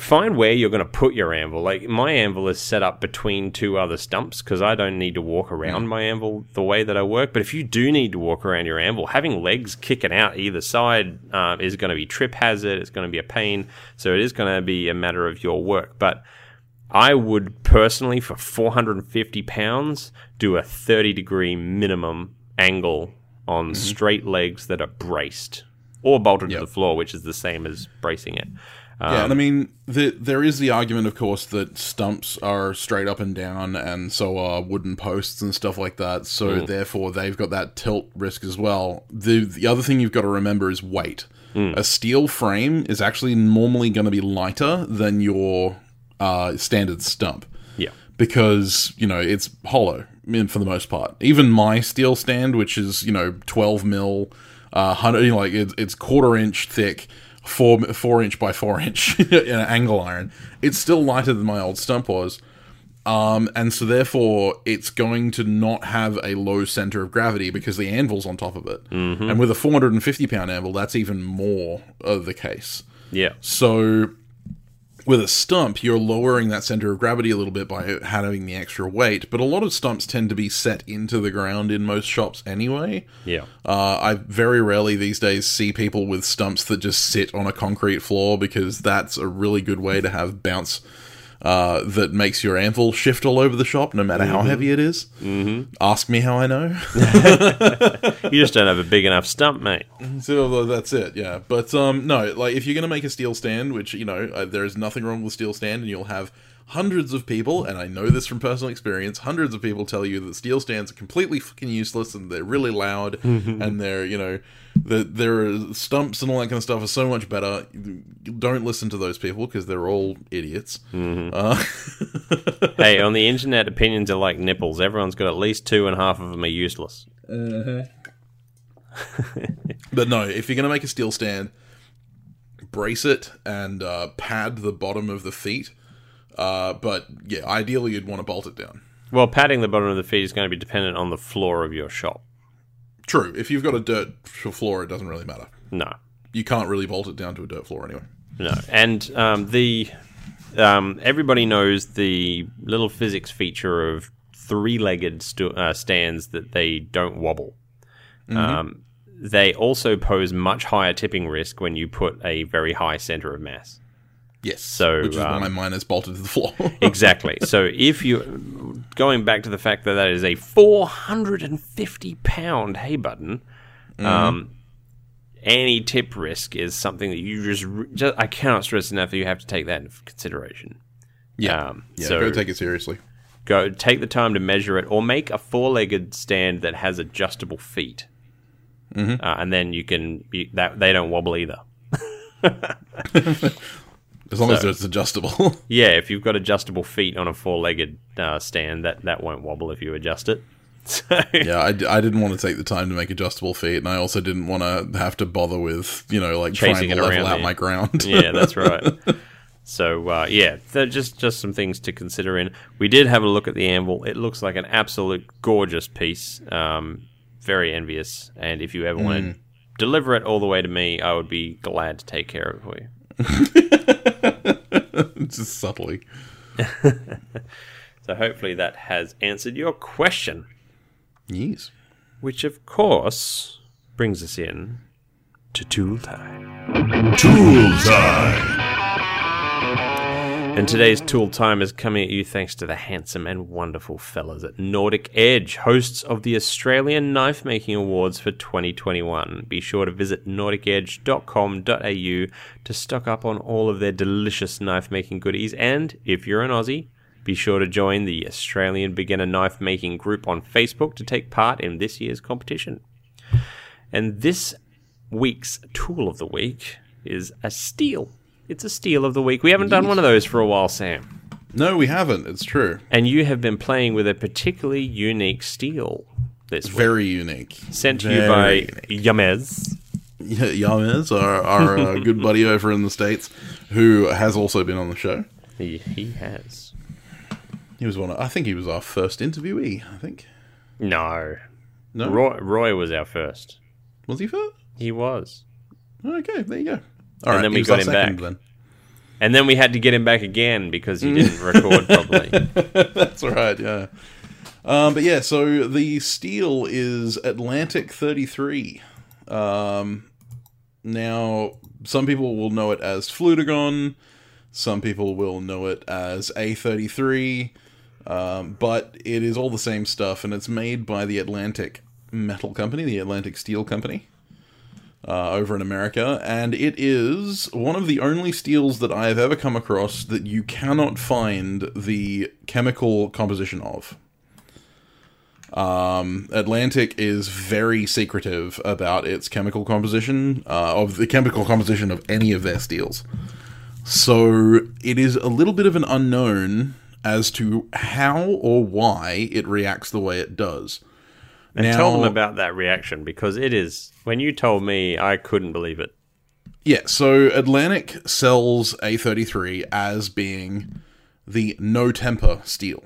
find where you're going to put your anvil. Like my anvil is set up between two other stumps because I don't need to walk around my anvil the way that I work. But if you do need to walk around your anvil, having legs kicking out either side uh, is going to be trip hazard. It's going to be a pain. So it is going to be a matter of your work, but. I would personally, for 450 pounds, do a 30 degree minimum angle on straight legs that are braced or bolted to the floor, which is the same as bracing it. Um, Yeah, and I mean, the, there is the argument, of course, that stumps are straight up and down, and so are wooden posts and stuff like that. So therefore, they've got that tilt risk as well. The the other thing you've got to remember is weight. A steel frame is actually normally going to be lighter than your uh, standard stump yeah. Because you know it's hollow for the most part. Even my steel stand, which is you know twelve mil, uh, hundred you know, like it's, it's quarter inch thick, four four inch by four inch in an angle iron. It's still lighter than my old stump was. Um, and so therefore it's going to not have a low center of gravity because the anvil's on top of it. And with a 450 pound anvil, that's even more of the case. Yeah. So with a stump, you're lowering that center of gravity a little bit by having the extra weight, but a lot of stumps tend to be set into the ground in most shops anyway. Yeah. Uh, I very rarely these days see people with stumps that just sit on a concrete floor because that's a really good way to have bounce uh, that makes your anvil shift all over the shop, no matter how heavy it is. Mm-hmm. Ask me how I know. You just don't have a big enough stump, mate. So that's it, yeah. But um, no, like if you're gonna make a steel stand, which you know uh, there is nothing wrong with steel stand, and you'll have hundreds of people, and I know this from personal experience, hundreds of people tell you that steel stands are completely fucking useless and they're really loud, and they're you know that their stumps and all that kind of stuff are so much better. Don't listen to those people because they're all idiots. Uh, hey, on the internet, opinions are like nipples. Everyone's got at least two, and half of them are useless. But no, if you're going to make a steel stand, brace it and uh, pad the bottom of the feet. Uh, but yeah, ideally you'd want to bolt it down. Well, padding the bottom of the feet is going to be dependent on the floor of your shop. True, if you've got a dirt floor, it doesn't really matter. No, You can't really bolt it down to a dirt floor anyway. no. And um, the um, everybody knows the little physics feature of three-legged stu- uh, stands that they don't wobble. Um, they also pose much higher tipping risk when you put a very high center of mass. Yes, So, which is um, why mine is bolted to the floor. Exactly. so if you going back to the fact that that is a 450 pound Hay-Budden, um, any tip risk is something that you just, just I cannot stress enough that you have to take that into consideration. yeah, Um, yeah. so go take it seriously. go take the time to measure it, or make a four-legged stand that has adjustable feet, Mm-hmm. uh, and then you can you, that they don't wobble either. As long as it's adjustable. Yeah, if you've got adjustable feet on a four-legged uh, stand, that that won't wobble if you adjust it. So, Yeah, I didn't want to take the time to make adjustable feet, and I also didn't want to have to bother with you know like Chasing trying to level around out there. my ground. yeah, that's right. So uh, yeah, just just some things to consider. In we did have a look at the anvil. It looks like an absolute gorgeous piece. Um, very envious. And if you ever want Mm. to deliver it all the way to me, I would be glad to take care of it for you. just subtly. So hopefully that has answered your question, Yes. which of course brings us in to tool time. Tool time. And today's tool time is coming at you thanks to the handsome and wonderful fellas at Nordic Edge, hosts of the Australian Knife Making Awards for 2021. Be sure to visit nordicedge.com.au to stock up on all of their delicious knife making goodies. And if you're an Aussie, be sure to join the Australian Beginner Knife Making group on Facebook to take part in this year's competition. And this week's tool of the week is a steel. It's a steel of the week. We haven't done one of those for a while, Sam. No, we haven't. It's true. And you have been playing with a particularly unique steel this week. Very unique. Sent to you by Very Yamez. Yeah, Yamez, our, our uh, good buddy over in the States, who has also been on the show. He, he has. He was one of, I think he was our first interviewee, I think. No. No? Roy, Roy was our first. Was he first? He was. Okay, there you go. All right, then we got him back. Then. And then we had to get him back again because he didn't record properly. That's right, yeah. Um, but yeah, so the steel is Atlantic 33. Um, now, some people will know it as Flutagon, some people will know it as A33, um, but it is all the same stuff, and it's made by the Atlantic Metal Company, the Atlantic Steel Company. Uh, over in America, and it is one of the only steels that I have ever come across that you cannot find the chemical composition of. Um, Atlantic is very secretive about its chemical composition, uh, of the chemical composition of any of their steels. So it is a little bit of an unknown as to how or why it reacts the way it does. And tell them about that reaction because it is. When you told me, I couldn't believe it. Yeah, so Atlantic sells A33 as being the no temper steel.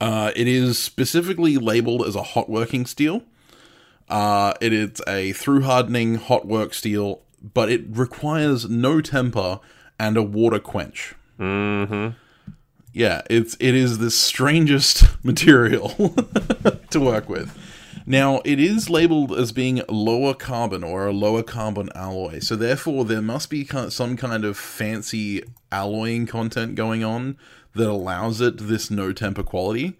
Uh, it is specifically labeled as a hot working steel. Uh, it is a through hardening hot work steel, but it requires no temper and a water quench. Mm-hmm. Yeah, it's it is the strangest material to work with. Now, it is labeled as being lower carbon or a lower carbon alloy, so therefore there must be some kind of fancy alloying content going on that allows it this no temper quality.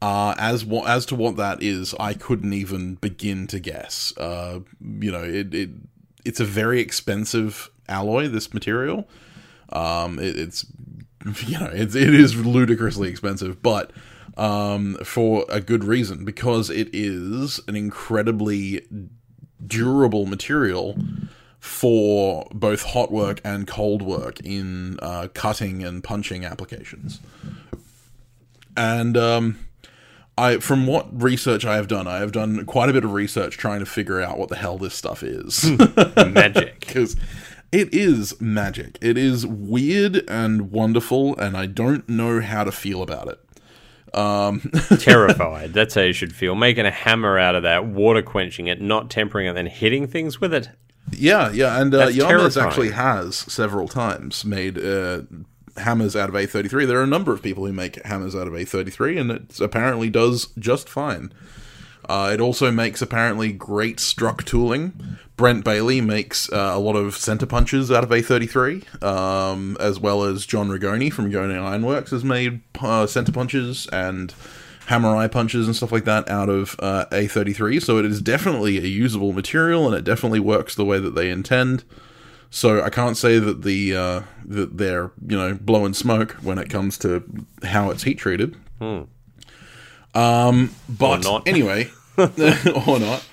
Uh, as what as to what that is, I couldn't even begin to guess. Uh, you know, it, it it's a very expensive alloy. This material, um, it, it's you know, it's, it is ludicrously expensive, but um, for a good reason because it is an incredibly durable material for both hot work and cold work in uh, cutting and punching applications. And um, I, from what research I have done, I have done quite a bit of research trying to figure out what the hell this stuff is. Magic. because it is magic. It is weird and wonderful, and I don't know how to feel about it. Terrified. That's how you should feel. Making a hammer out of that, water quenching it, not tempering it, then hitting things with it. Yeah, yeah, and uh, That's Yamas terrifying. actually has several times made uh, hammers out of A33. There are a number of people who make hammers out of A33, and it apparently does just fine. Uh, it also makes apparently great struck tooling. Brent Bailey makes uh, a lot of center punches out of A33, um, as well as John Rigoni from Rigoni Ironworks has made uh, center punches and hammer eye punches and stuff like that out of uh, A33. So it is definitely a usable material, and it definitely works the way that they intend. So I can't say that the uh, that they're you know blowing smoke when it comes to how it's heat treated. Um, but anyway, or not.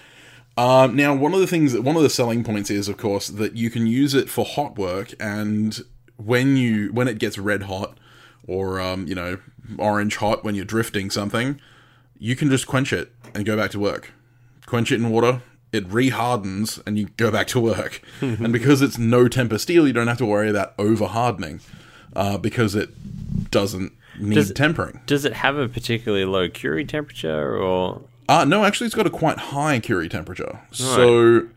Um, now, one of the things, one of the selling points is, of course, that you can use it for hot work, and when you when it gets red hot, or um, you know, orange hot when you're drifting something, you can just quench it and go back to work. Quench it in water, it rehardens, and you go back to work. and because it's no temper steel, you don't have to worry about over hardening uh, because it doesn't need Does tempering. Does it have a particularly low Curie temperature, or Uh, no, actually, it's got a quite high Curie temperature. So,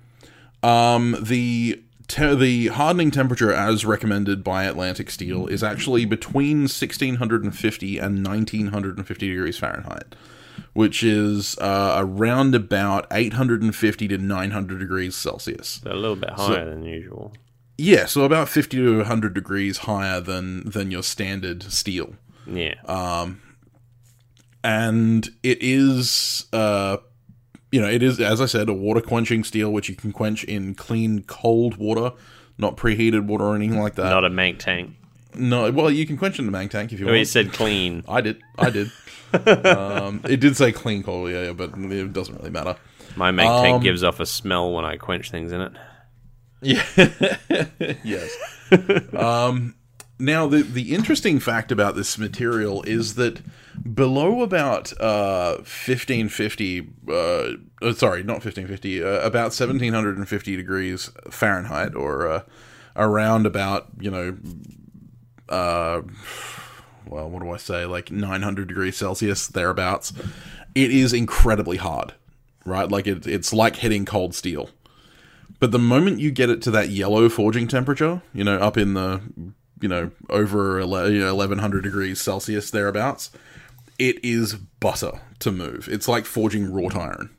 um, the te- the hardening temperature, as recommended by Atlantic Steel, is actually between 1650 and 1950 degrees Fahrenheit, which is uh, around about 850 to 900 degrees Celsius. a little bit higher than usual? Yeah, so about 50 to 100 degrees higher than than your standard steel. Yeah. And it is uh you know it is as i said a water quenching steel which you can quench in clean cold water not preheated water or anything like that Not a mank tank. no well you can quench in the mank tank if you Oh, you want said clean. i did i did um it did say clean cold yeah, yeah but it doesn't really matter My mank Um, tank gives off a smell when I quench things in it. Yeah. yes. um, now, the the interesting fact about this material is that below about uh, fifteen fifty, uh, uh, sorry, not fifteen fifty, uh, about seventeen hundred and fifty degrees Fahrenheit, or uh, around about you know, uh, well, what do I say, like nine hundred degrees Celsius thereabouts. It is incredibly hard, right? Like it, it's like hitting cold steel. But the moment you get it to that yellow forging temperature, you know, up in the, you know, over you know, 1100 degrees Celsius thereabouts, it is butter to move. It's like forging wrought iron.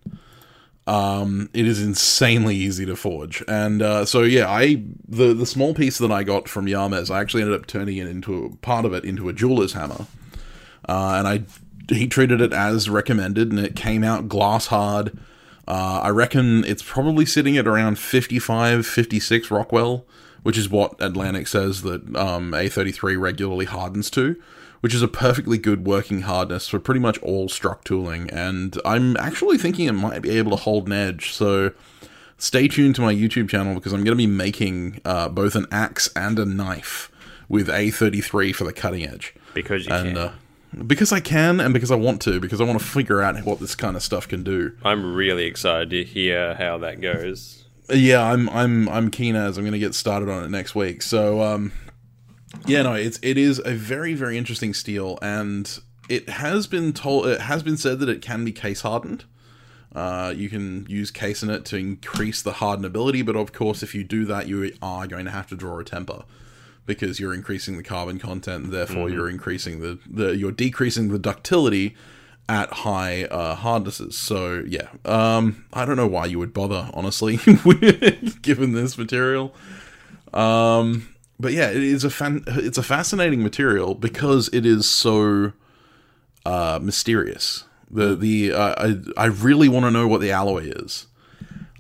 Um, it is insanely easy to forge, and uh, so yeah, I the the small piece that I got from Yarmez, I actually ended up turning it into a, part of it into a jeweler's hammer, uh, and I he treated it as recommended, and it came out glass hard. Uh, I reckon it's probably sitting at around 55, 56 Rockwell, which is what Atlantic says that um, A33 regularly hardens to, which is a perfectly good working hardness for pretty much all struck tooling. And I'm actually thinking it might be able to hold an edge. So stay tuned to my YouTube channel because I'm going to be making uh, both an axe and a knife with A33 for the cutting edge. Because you And can. uh, because I can and because I want to, because I want to figure out what this kind of stuff can do. I'm really excited to hear how that goes. Yeah, I'm I'm I'm keen as I'm going to get started on it next week. So um yeah, no, it's it is a very very interesting steel and it has been told it has been said that it can be case hardened. Uh, you can use Kasenit to increase the hardenability, but of course, if you do that, you are going to have to draw a temper because you're increasing the carbon content, and therefore you're increasing the, the you're decreasing the ductility at high uh, hardnesses. So yeah, um, I don't know why you would bother, honestly, given this material. Um, but yeah, it is a fan. It's a fascinating material because it is so uh, mysterious. The the uh, I I really want to know what the alloy is.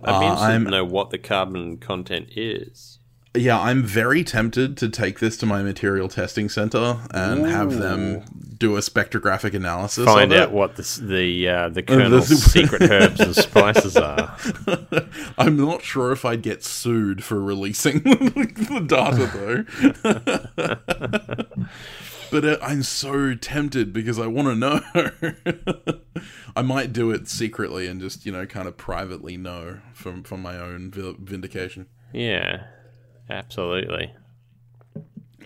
Uh, interested I'm- to know what the carbon content is. Yeah, I'm very tempted to take this to my material testing center and have them do a spectrographic analysis. Find of out it. what the s- the uh, the Colonel's the- secret herbs and spices are. I'm not sure if I'd get sued for releasing the data though. but uh, I'm so tempted because I want to know. I might do it secretly and just you know kind of privately know from from my own vindication. Yeah, absolutely.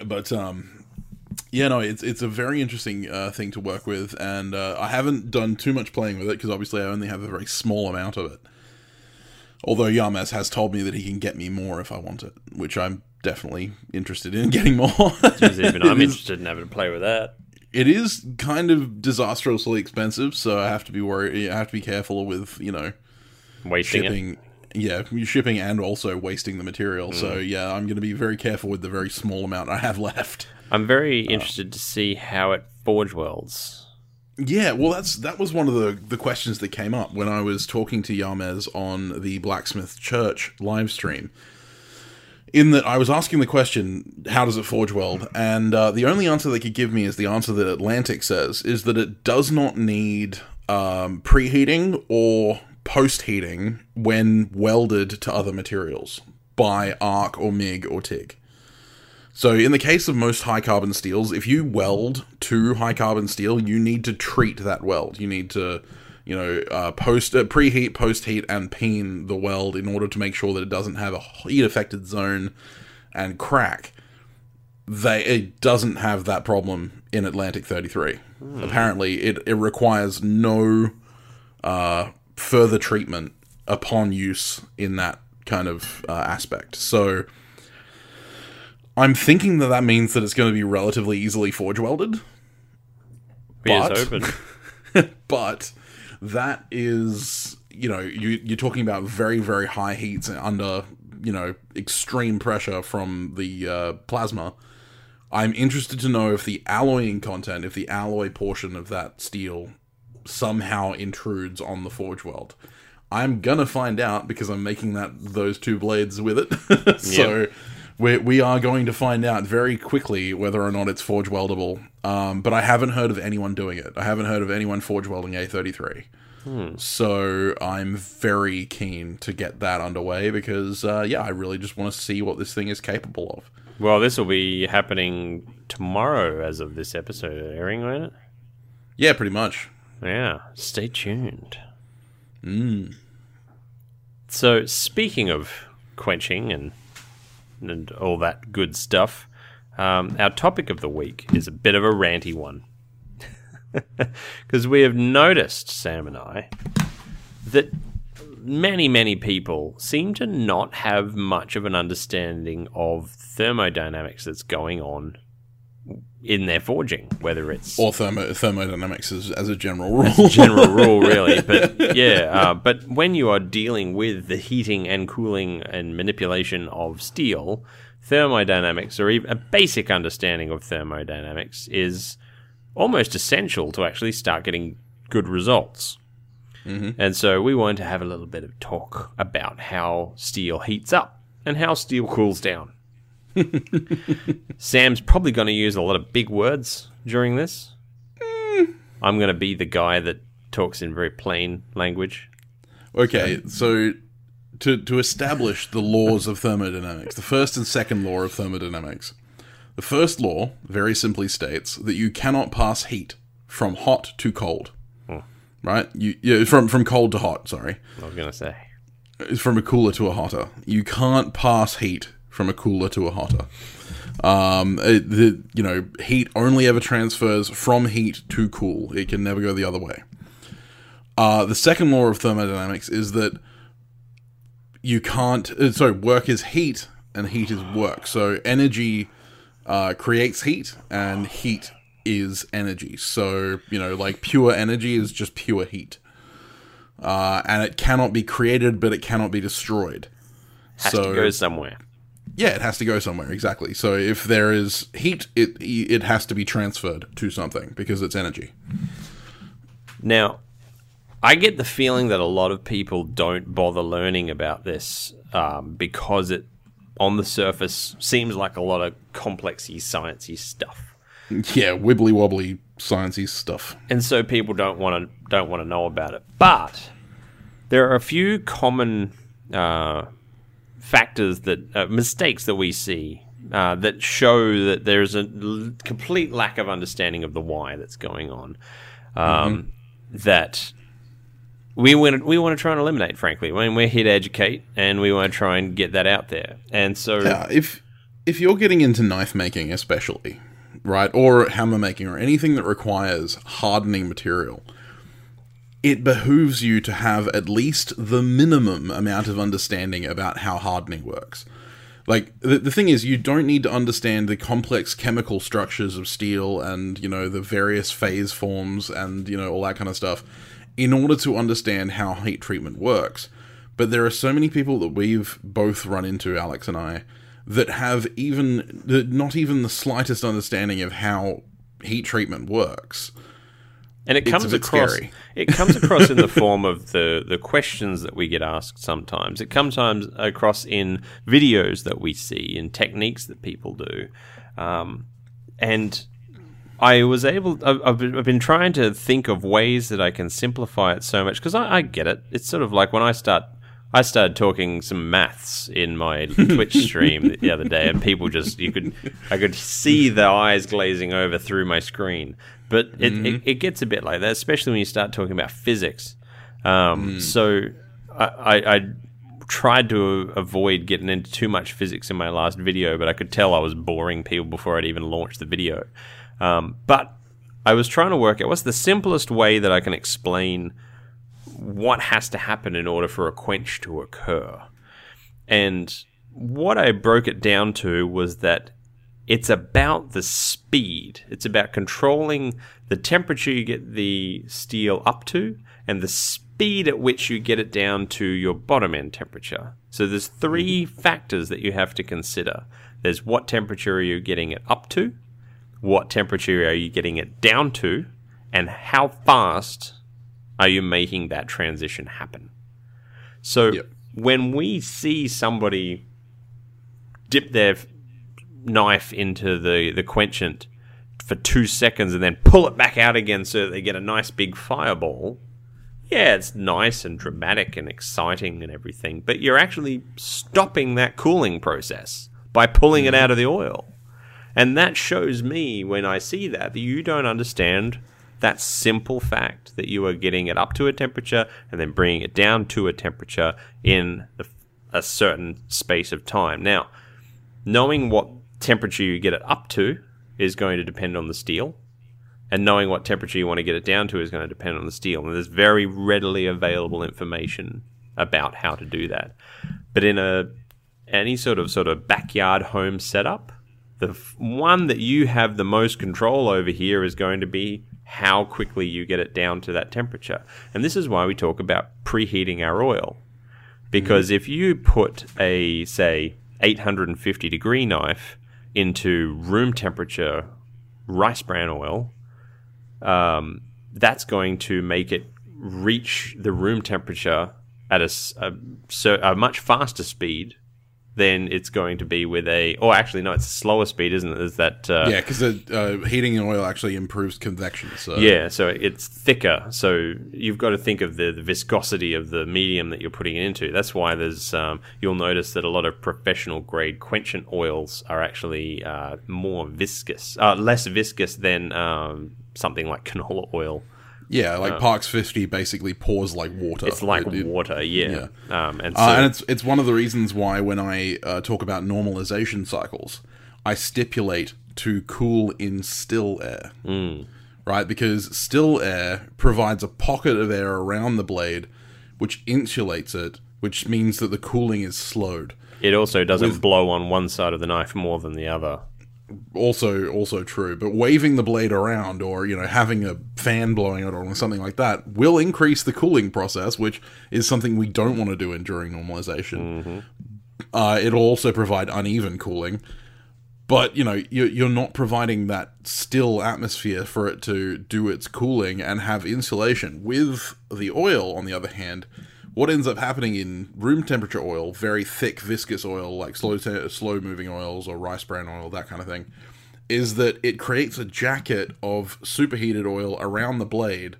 but um yeah no it's it's a very interesting uh, thing to work with and uh, i haven't done too much playing with it because obviously i only have a very small amount of it although yamas has told me that he can get me more if i want it which i'm definitely interested in getting more even I'm is- interested in having to play with that. it is kind of disastrously expensive so i have to be worried i have to be careful with you know Wasting it. Yeah shipping and also wasting the material so yeah i'm going to be very careful with the very small amount i have left I'm very interested to see how it forge welds. Yeah, well, that's that was one of the the questions that came up when I was talking to Yamez on the Blacksmith Church live stream. In that, I was asking the question, "How does it forge weld?" And uh, the only answer they could give me is the answer that Atlantic says: is that it does not need um, preheating or post heating when welded to other materials by arc or MIG or TIG. So, in the case of most high carbon steels, if you weld to high carbon steel, you need to treat that weld. You need to, you know, uh, post uh, preheat, post heat, and peen the weld in order to make sure that it doesn't have a heat affected zone and crack. They it doesn't have that problem in Atlantic 33. Apparently, it it requires no uh, further treatment upon use in that kind of uh, aspect. So I'm thinking that that means that it's going to be relatively easily forge welded. But- but that is you know you you're talking about very very high heats under you know extreme pressure from the uh, plasma i'm interested to know if the alloying content if the alloy portion of that steel somehow intrudes on the forge weld i'm gonna find out because i'm making that those two blades with it so we, we are going to find out very quickly whether or not it's forge weldable. Um, but I haven't heard of anyone doing it. I haven't heard of anyone forge welding A33. So I'm very keen to get that underway because, uh, yeah, I really just want to see what this thing is capable of. Well, this will be happening tomorrow as of this episode airing, won't it? Yeah, pretty much. Yeah, stay tuned. So, speaking of quenching and and all that good stuff, um, our topic of the week is a bit of a ranty one. Because we have noticed, Sam and I, that many, many people seem to not have much of an understanding of thermodynamics that's going on in their forging, whether it's Or thermo- thermodynamics as, as a general rule. general rule, really. But yeah, uh, but when you are dealing with the heating and cooling and manipulation of steel, thermodynamics, or even a basic understanding of thermodynamics, is almost essential to actually start getting good results. And so we wanted to have a little bit of talk about how steel heats up and how steel cools down. Sam's probably going to use a lot of big words during this. Mm. I'm going to be the guy that talks in very plain language. Okay, so to to establish the laws of thermodynamics, the first and second law of thermodynamics. The first law very simply states that you cannot pass heat from hot to cold. Hmm. Right? You yeah, from from cold to hot, sorry. I was going to say. It's from a cooler to a hotter. You can't pass heat from a cooler to a hotter. Um, it, the you know heat only ever transfers from heat to cool. It can never go the other way. Uh, the second law of thermodynamics is that you can't. Uh, sorry, work is heat and heat is work. So energy uh, creates heat and heat is energy. So you know, like pure energy is just pure heat, uh, and it cannot be created, but it cannot be destroyed. Has so to go somewhere. Yeah, it has to go somewhere exactly. So if there is heat, it it has to be transferred to something because it's energy. Now, I get the feeling that a lot of people don't bother learning about this um, because it, on the surface, seems like a lot of complexy, sciencey stuff. Yeah, wibbly wobbly sciencey stuff. and so people don't want to don't want to know about it. But there are a few common uh, factors that uh, mistakes that we see uh, that show that there's a l- complete lack of understanding of the why that's going on. Um, That we want to, we want to try and eliminate. Frankly, I mean, we're here to educate, and we want to try and get that out there. And so, Yeah, if if you're getting into knife making, especially, right, or hammer making, or anything that requires hardening material, it behooves you to have at least the minimum amount of understanding about how hardening works. Like the, the thing is, you don't need to understand the complex chemical structures of steel and you know the various phase forms and you know all that kind of stuff in order to understand how heat treatment works. But there are so many people that we've both run into, Alex and I, that have even not even the slightest understanding of how heat treatment works. And it comes across scary. it comes across in the form of the the questions that we get asked sometimes it comes times across in videos that we see in techniques that people do um, and I was able. I've, I've been- trying to think of ways that I can simplify it so much because I, I get it. It's sort of like when I start. I started talking some maths in my Twitch stream the other day, and people just you could I could see the eyes glazing over through my screen. But it, Mm-hmm. it, it gets a bit like that, especially when you start talking about physics. Um, Mm. So I, I, I tried to avoid getting into too much physics in my last video, but I could tell I was boring people before I'd even launched the video. Um, but I was trying to work out what's the simplest way that I can explain what has to happen in order for a quench to occur. And what I broke it down to was that it's about the speed. It's about controlling the temperature you get the steel up to and the speed at which you get it down to your bottom end temperature. So there's three mm-hmm. factors that you have to consider. There's what temperature are you getting it up to? What temperature are you getting it down to? And how fast are you making that transition happen? So Yep. when we see somebody dip their knife into the, the quenchant for two seconds and then pull it back out again so that they get a nice big fireball, yeah, it's nice and dramatic and exciting and everything, but you're actually stopping that cooling process by pulling it mm-hmm. out of the oil. And that shows me when I see that that you don't understand that simple fact that you are getting it up to a temperature and then bringing it down to a temperature in a certain space of time. Now, knowing what temperature you get it up to is going to depend on the steel, and knowing what temperature you want to get it down to is going to depend on the steel. And there's very readily available information about how to do that. But in a any sort of sort of backyard home setup, the f- one that you have the most control over here is going to be how quickly you get it down to that temperature. And this is why we talk about preheating our oil. Because mm-hmm. if you put a, say, 850 degree knife into room temperature rice bran oil, um, that's going to make it reach the room temperature at a, a a much faster speed than it's going to be with a. Or actually, no, it's a slower speed, isn't it? Is that uh, Yeah, because uh, heating oil actually improves convection. So yeah, so it's thicker. So you've got to think of the, the viscosity of the medium that you're putting it into. That's why there's um, you'll notice that a lot of professional grade quenchant oils are actually uh, more viscous, uh, less viscous than um, something like canola oil. Yeah, like Parks fifty basically pours like water. It's like It- it- water, yeah. Um, and so Uh, and it's it's one of the reasons why when I uh, talk about normalization cycles, I stipulate to cool in still air, mm. right? Because still air provides a pocket of air around the blade, which insulates it, which means that the cooling is slowed. it also doesn't blow on one side of the knife more than the other. Also, also true. But waving the blade around, or you know, having a fan blowing it, or something like that, will increase the cooling process, which is something we don't want to do in during normalization. Uh, it'll also provide uneven cooling, but you know, you're, you're not providing that still atmosphere for it to do its cooling and have insulation. With the oil, on the other hand, what ends up happening in room temperature oil, very thick viscous oil like slow te- slow moving oils or rice bran oil, that kind of thing, is that it creates a jacket of superheated oil around the blade,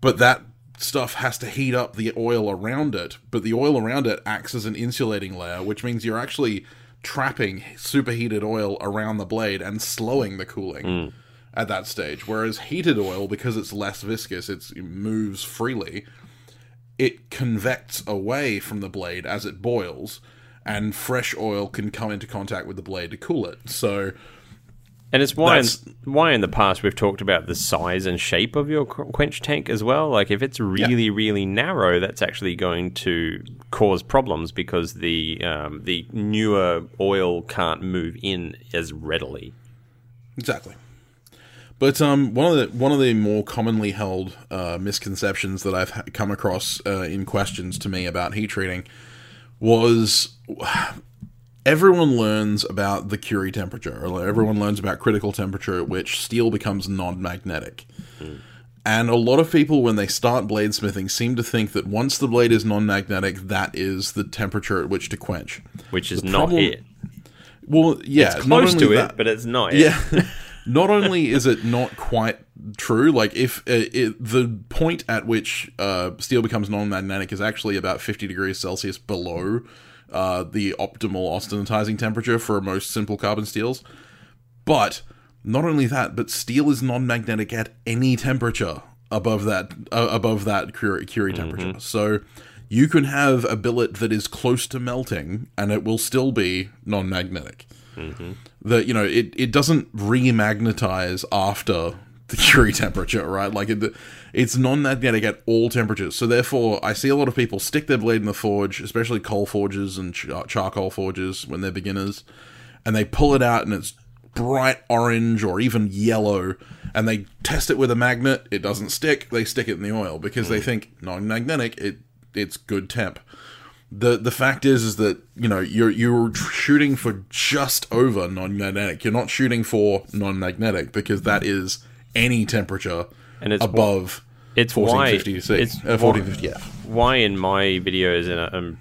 but that stuff has to heat up the oil around it. But the oil around it acts as an insulating layer, which means you're actually trapping superheated oil around the blade and slowing the cooling hmm. at that stage. Whereas heated oil, because it's less viscous, it's, it moves freely, it convects away from the blade as it boils, and fresh oil can come into contact with the blade to cool it. So, And it's why in, why in the past we've talked about the size and shape of your quench tank as well. Like if it's really really narrow, that's actually going to cause problems because the um, the newer oil can't move in as readily. Exactly. But um, one of the one of the more commonly held uh, misconceptions that I've come across uh, in questions to me about heat treating was everyone learns about the Curie temperature, or everyone learns about critical temperature at which steel becomes non-magnetic. And a lot of people, when they start bladesmithing, seem to think that once the blade is non-magnetic, that is the temperature at which to quench. Which is The not problem- it. Well, yeah, It's close to that- it, but it's not it. yeah. not only is it not quite true, like if uh, it, the point at which uh, steel becomes non-magnetic is actually about 50 degrees Celsius below uh, the optimal austenitizing temperature for most simple carbon steels. But not only that, but steel is non-magnetic at any temperature above that uh, above that Curie, Curie temperature. So you can have a billet that is close to melting, and it will still be non-magnetic. Mm-hmm. That you know, it, it doesn't remagnetize after the Curie temperature, right? Like it, it's non-magnetic at all temperatures. So therefore, I see a lot of people stick their blade in the forge, especially coal forges and char- charcoal forges when they're beginners, and they pull it out and it's bright orange or even yellow, and they test it with a magnet. It doesn't stick. They stick it in the oil because they mm. think non-magnetic. It it's good temp. The the fact is is that you know you're you're shooting for just over non-magnetic. You're not shooting for non-magnetic because that is any temperature And it's above it's why 1450 C, it's uh, 1450 F. why in my videos and um,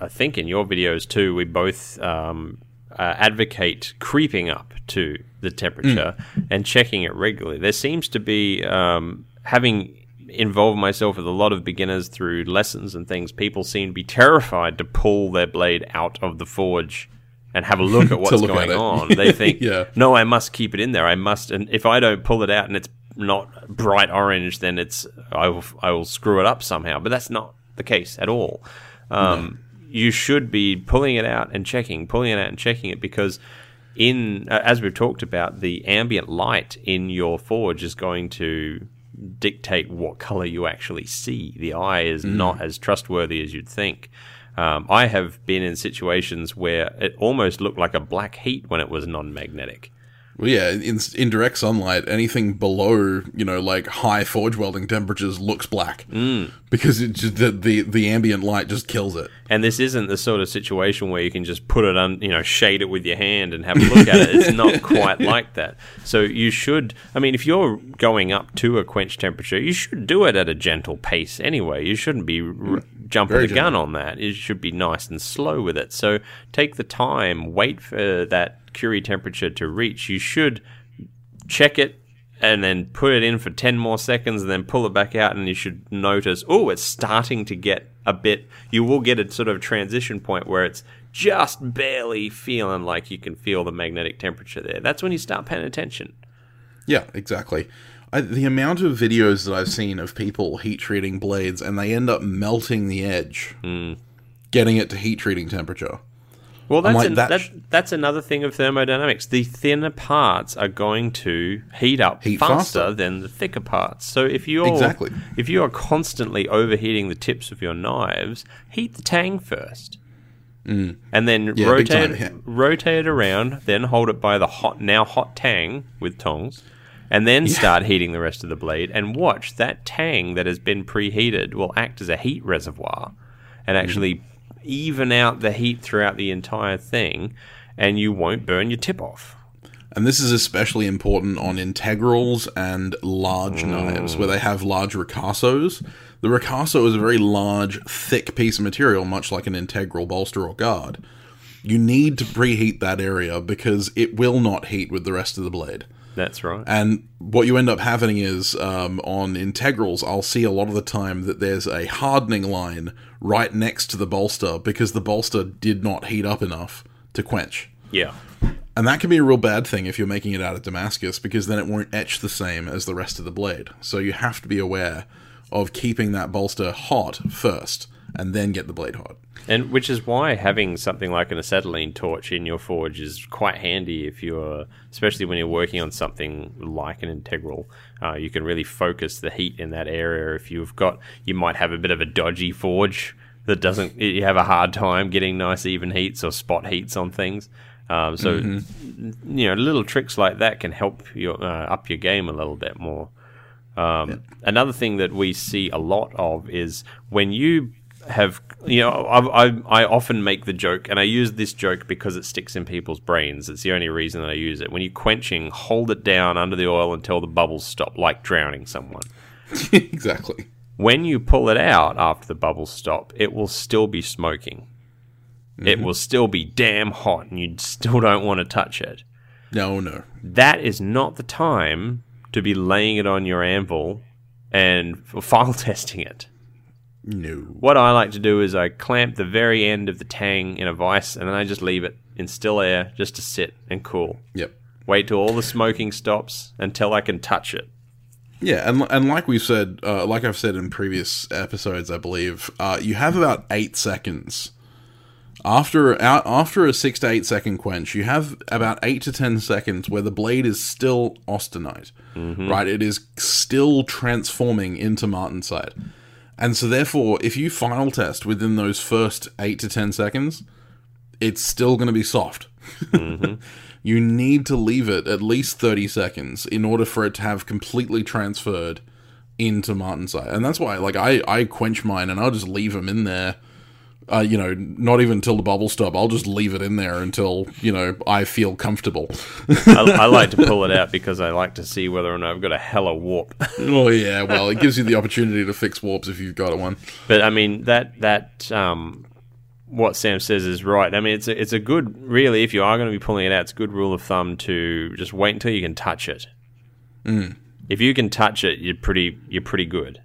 I think in your videos too, we both um, uh, advocate creeping up to the temperature and checking it regularly. There seems to be um, having involved myself with a lot of beginners through lessons and things. People seem to be terrified to pull their blade out of the forge. And have a look at what's look going it. on. They think, Yeah. no, I must keep it in there. I must, and if I don't pull it out and it's not bright orange, then it's I will I will screw it up somehow. But that's not the case at all. Um, You should be pulling it out and checking, pulling it out and checking it because in uh, as we've talked about, the ambient light in your forge is going to dictate what color you actually see. The eye is not as trustworthy as you'd think. Um, I have been in situations where it almost looked like a black heat when it was non-magnetic. Well, yeah, in, in direct sunlight, anything below, you know, like high forge welding temperatures looks black mm. because it just, the, the the ambient light just kills it. And this isn't the sort of situation where you can just put it on, you know, shade it with your hand and have a look at it. It's not quite like that. So you should, I mean, if you're going up to a quench temperature, you should do it at a gentle pace anyway. You shouldn't be r- jumping Very the gun on that. It should be nice and slow with it. So take the time, wait for that Curie temperature to reach. You should check it and then put it in for 10 more seconds and then pull it back out and you should notice oh it's starting to get a bit you will get a sort of transition point where it's just barely feeling like you can feel the magnetic temperature there that's when you start paying attention Yeah, exactly. I, the amount of videos that I've seen of people heat treating blades and they end up melting the edge, hmm. getting it to heat treating temperature. Well that's, like, an- that that- that's another thing of thermodynamics the thinner parts are going to heat up Heat faster, faster. than the thicker parts so if you're Exactly. if you are constantly overheating the tips of your knives heat the tang first mm. and then Yeah, rotate time, yeah. rotate it around, then hold it by the hot now hot tang with tongs, and then start heating the rest of the blade. And watch that tang that has been preheated will act as a heat reservoir and mm. actually even out the heat throughout the entire thing, and you won't burn your tip off. And this is especially important on integrals and large mm. knives, where they have large ricassos. The ricasso is a very large, thick piece of material, much like an integral bolster or guard. You need to preheat that area because it will not heat with the rest of the blade. That's right. And what you end up having is um, on integrals, I'll see a lot of the time that there's a hardening line right next to the bolster because the bolster did not heat up enough to quench. Yeah. And that can be a real bad thing if you're making it out of Damascus because then it won't etch the same as the rest of the blade. So you have to be aware of keeping that bolster hot first and then get the blade hot. And which is why having something like an acetylene torch in your forge is quite handy if you're, especially when you're working on something like an integral. Uh, you can really focus the heat in that area. If you've got, you might have a bit of a dodgy forge that doesn't, you have a hard time getting nice even heats or spot heats on things. Um, so, you know, little tricks like that can help you uh, up your game a little bit more. Um, Another thing that we see a lot of is when you have, you know, I, I, I often make the joke, and I use this joke because it sticks in people's brains. It's the only reason that I use it. When you're quenching, hold it down under the oil until the bubbles stop, like drowning someone. exactly. When you pull it out after the bubbles stop, it will still be smoking. It mm-hmm. will still be damn hot, and you still don't want to touch it. No, no. that is not the time to be laying it on your anvil and file testing it. No. What I like to do is I clamp the very end of the tang in a vise and then I just leave it in still air just to sit and cool. Yep. Wait till all the smoking stops until I can touch it. Yeah, and and like we've said, uh, like I've said in previous episodes, I believe, uh, you have about eight seconds after out after a six to eight second quench. You have about eight to ten seconds where the blade is still austenite, right? It is still transforming into martensite, and so therefore, if you final test within those first eight to ten seconds, it's still going to be soft. Mm-hmm. you need to leave it at least 30 seconds in order for it to have completely transferred into martensite. And that's why, like, I, I quench mine and I'll just leave them in there. Uh, you know, not even until the bubble stop. I'll just leave it in there until, you know, I feel comfortable. I, I like to pull it out because I like to see whether or not I've got a hella warp. oh, yeah, well, it gives you the opportunity to fix warps if you've got one. But I mean that that um, what Sam says is right. I mean it's a, it's a good really if you are going to be pulling it out, it's a good rule of thumb to just wait until you can touch it. If you can touch it, you're pretty you're pretty good.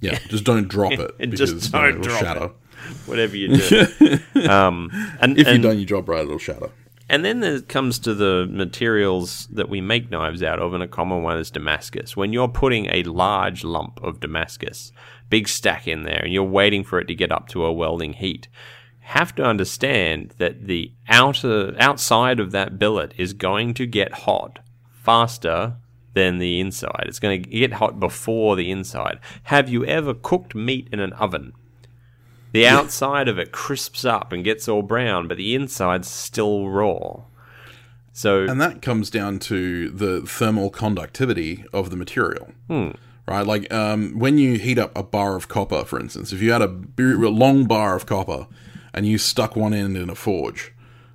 Yeah, just don't drop it. Because, just you know, don't it'll drop shatter. Whatever you do. um, and If you've and, done your job right, it'll shatter. and then it comes to the materials that we make knives out of, and a common one is Damascus. When you're putting a large lump of Damascus, big stack in there, and you're waiting for it to get up to a welding heat, have to understand that the outer outside of that billet is going to get hot faster than the inside. It's going to get hot before the inside. Have you ever cooked meat in an oven? The outside of it crisps up and gets all brown, but the inside's still raw. So And that comes down to the thermal conductivity of the material. Right? Like um, when you heat up a bar of copper, for instance, if you had a long bar of copper and you stuck one end in a forge,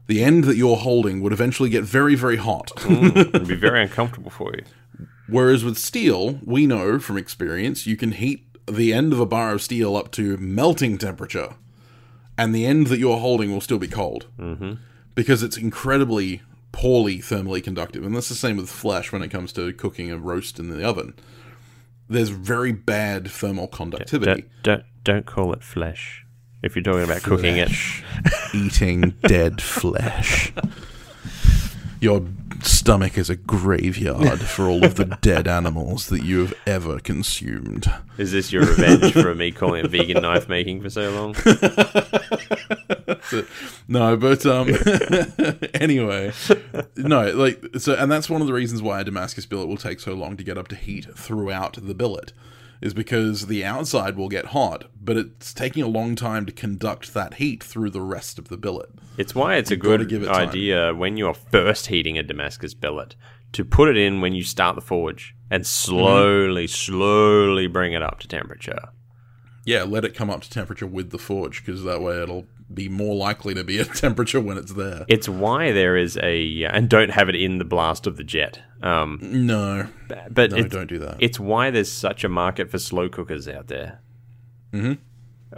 the end that you're holding would eventually get very, very hot. it'd be very uncomfortable for you. Whereas with steel, we know from experience, you can heat the end of a bar of steel up to melting temperature, and the end that you're holding will still be cold. Mm-hmm. Because it's incredibly poorly thermally conductive. And that's the same with flesh when it comes to cooking a roast in the oven. There's very bad thermal conductivity. Don't, don't don't call it flesh if you're talking about cooking it. Eating dead flesh. Your stomach is a graveyard for all of the dead animals that you have ever consumed. Is this your revenge for me calling it vegan knife making for so long? No, but um anyway. No, like so and that's one of the reasons why a Damascus billet will take so long to get up to heat throughout the billet is because the outside will get hot, but it's taking a long time to conduct that heat through the rest of the billet. It's why it's a gotta good it time. idea when you're first heating a Damascus billet to put it in when you start the forge and slowly, slowly bring it up to temperature. Yeah, let it come up to temperature with the forge because that way it'll be more likely to be at temperature when it's there. It's why there is a and don't have it in the blast of the jet. Um, No, but no, don't do that. it's why there's such a market for slow cookers out there. Mm-hmm.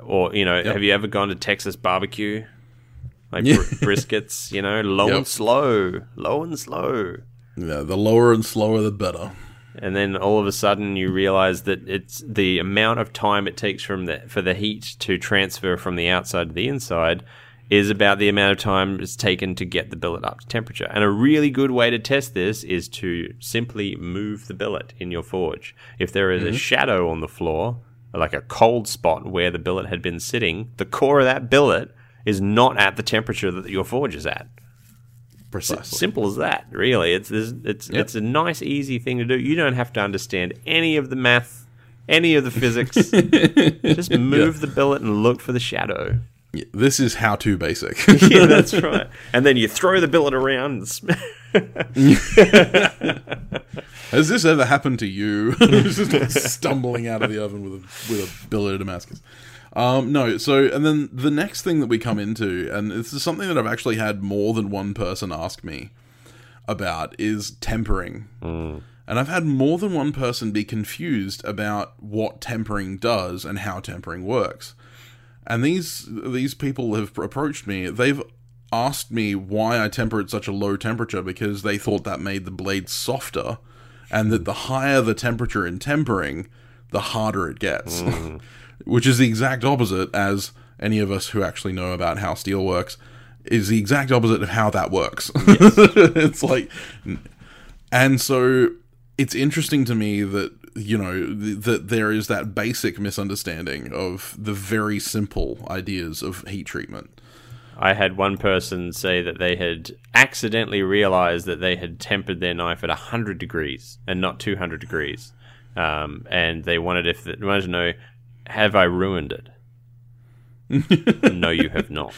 Or you know, have you ever gone to Texas barbecue? Like br- briskets, you know, low Yep. and slow, low and slow. Yeah, the lower and slower the better. And then all of a sudden you realize that it's the amount of time it takes from the for the heat to transfer from the outside to the inside is about the amount of time it's taken to get the billet up to temperature. And a really good way to test this is to simply move the billet in your forge. If there is a mm-hmm. shadow on the floor, like a cold spot where the billet had been sitting, the core of that billet is not at the temperature that your forge is at. Precisely. Simple as that, really. It's it's it's, Yep. it's a nice, easy thing to do. You don't have to understand any of the math, any of the physics. Just move the billet and look for the shadow. Yeah, this is how to basic. Yeah, that's right. And then you throw the billet around. And sm- Has this ever happened to you? Just like stumbling out of the oven with a with a billet of Damascus. Um, no, so and then the next thing that we come into, and this is something that I've actually had more than one person ask me about, is tempering. And I've had more than one person be confused about what tempering does and how tempering works. And these these people have approached me. They've asked me why I temper at such a low temperature because they thought that made the blade softer, and that the higher the temperature in tempering, the harder it gets. Mm. Which is the exact opposite, as any of us who actually know about how steel works, is the exact opposite of how that works. it's like, and so it's interesting to me that you know th- that there is that basic misunderstanding of the very simple ideas of heat treatment. I had one person say that they had accidentally realized that they had tempered their knife at 100 degrees and not 200 degrees. Um, and they wanted if they wanted to know, have I ruined it? no, you have not.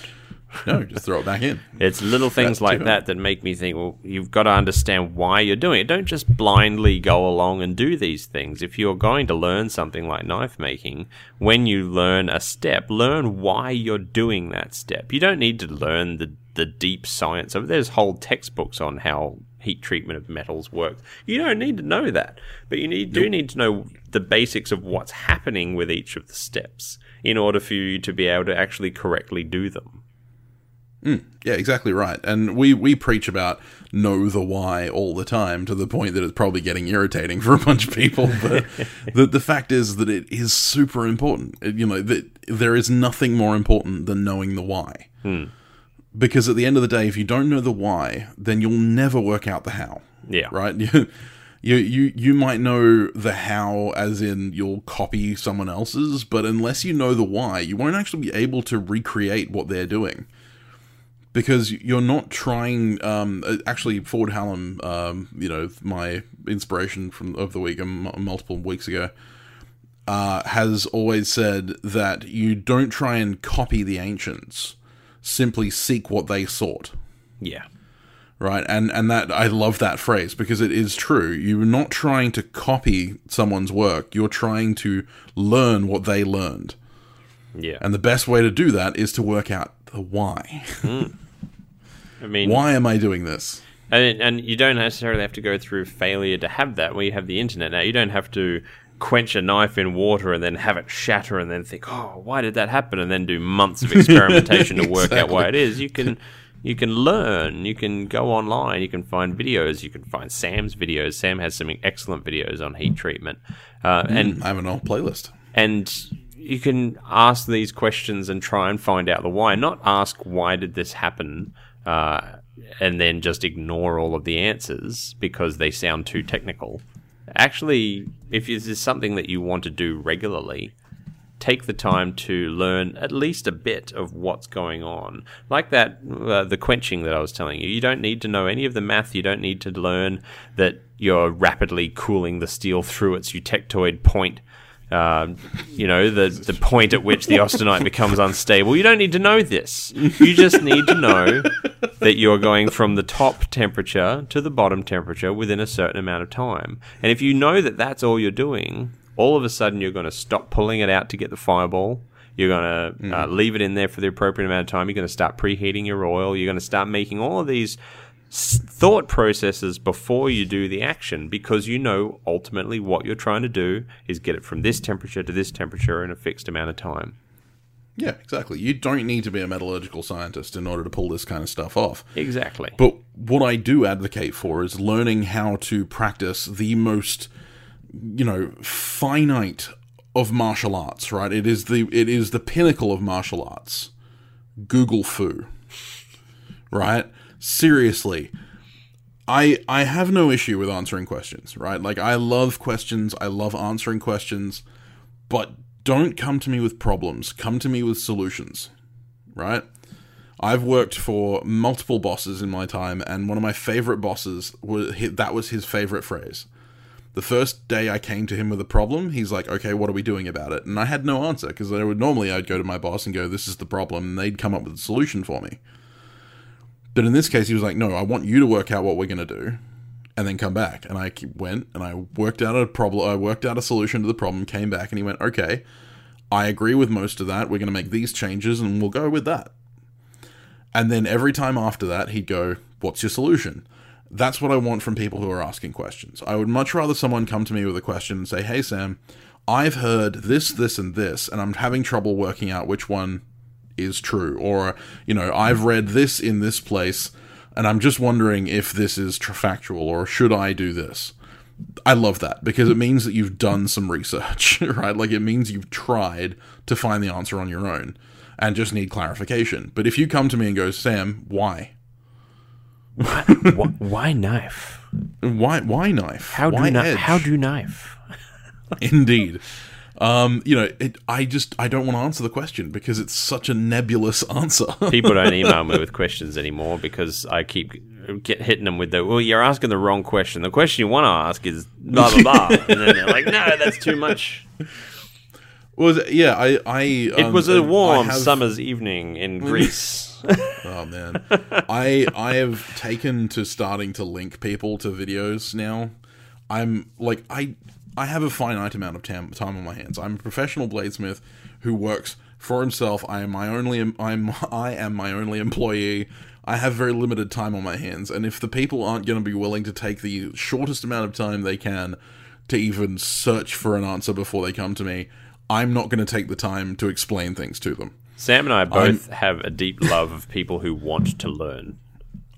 No, just throw it back in. It's little things That's like that that make me think, well, you've got to understand why you're doing it. Don't just blindly go along and do these things. If you're going to learn something like knife making, when you learn a step, learn why you're doing that step. You don't need to learn the, the deep science of it. There's whole textbooks on how heat treatment of metals works. You don't need to know that, but you need, do need to know the basics of what's happening with each of the steps in order for you to be able to actually correctly do them. Hmm. Yeah, exactly right. And we we preach about know the why all the time to the point that it's probably getting irritating for a bunch of people. But the the fact is that it is super important. It- you know that there is nothing more important than knowing the why. Hmm. Because at the end of the day, if you don't know the why, then you'll never work out the how. Yeah. Right. You, you you you might know the how, as in you'll copy someone else's, but unless you know the why, you won't actually be able to recreate what they're doing because you're not trying. Um, uh, actually, Ford Hallam, um, you know, my inspiration from of the week, um, multiple weeks ago, uh, has always said that you don't try and copy the ancients. Simply seek what they sought Yeah. right and and that i love that phrase because it is true you're not trying to copy someone's work you're trying to learn what they learned Yeah. and the best way to do that is to work out the why hmm. I mean, why am i doing this And, and you don't necessarily have to go through failure to have that. We have the internet now. You don't have to quench a knife in water and then have it shatter and then think, oh, why did that happen? And then do months of experimentation to work out why it is. You can. You can learn. You can go online. You can find videos. You can find Sam's videos. Sam has some excellent videos on heat treatment, uh, and i have an old playlist and you can ask these questions and try and find out the why not ask why did this happen uh, and then just ignore all of the answers because they sound too technical actually if this is something that you want to do regularly take the time to learn at least a bit of what's going on. Like that, uh, the quenching that I was telling you. You don't need to know any of the math. You don't need to learn that you're rapidly cooling the steel through its eutectoid point. Um, you know, the, the point at which the austenite becomes unstable. You don't need to know this. You just need to know that you're going from the top temperature to the bottom temperature within a certain amount of time. And if you know that that's all you're doing, all of a sudden you're going to stop pulling it out to get the fireball. You're going to uh, leave it in there for the appropriate amount of time. You're going to start preheating your oil. You're going to start making all of these thought processes before you do the action because you know ultimately what you're trying to do is get it from this temperature to this temperature in a fixed amount of time. yeah exactly you don't need to be a metallurgical scientist in order to pull this kind of stuff off Exactly. But what I do advocate for is learning how to practice the most, you know, finite of martial arts. Right? It is the it is the pinnacle of martial arts. Google fu. Right? Seriously. I I have no issue with answering questions, right? Like I love questions, I love answering questions, but don't come to me with problems. Come to me with solutions. Right? I've worked for multiple bosses in my time, and one of my favorite bosses was that was his favorite phrase. The first day I came to him with a problem, he's like, "Okay, what are we doing about it?" And I had no answer because I would normally I'd go to my boss and go, "This is the problem," and they'd come up with a solution for me. But in this case, he was like, "No, I want you to work out what we're going to do, and then come back." And I went and I worked out a problem. I worked out a solution to the problem. Came back and he went, "Okay, I agree with most of that. We're going to make these changes, and we'll go with that." And then every time after that, he'd go, What's your solution? That's what I want from people who are asking questions. I would much rather someone come to me with a question and say, Hey, Sam, I've heard this, this, and this, and I'm having trouble working out which one is true, or you know, I've read this in this place, and I'm just wondering if this is factual or should I do this. I love that because it means that you've done some research, right? Like it means you've tried to find the answer on your own and just need clarification. But if you come to me and go, Sam, why? why, why knife? Why why knife? How do why kni- edge? how do knife? Indeed. Um, you know, it, I just I don't want to answer the question because it's such a nebulous answer. People don't email me with questions anymore because I keep get hitting them with the well, you're asking the wrong question. The question you want to ask is blah blah blah, and then they're like, no, that's too much. was yeah, I I It um, was a warm have- summer's evening in Greece. Oh man, I I have taken to starting to link people to videos now. I'm like I I have a finite amount of tam- time on my hands. I'm a professional bladesmith who works for himself. I am my only I'm I am my only employee. I have very limited time on my hands, and if the people aren't going to be willing to take the shortest amount of time they can to even search for an answer before they come to me, I'm not going to take the time to explain things to them. Sam and I both have a deep love of people who want to learn.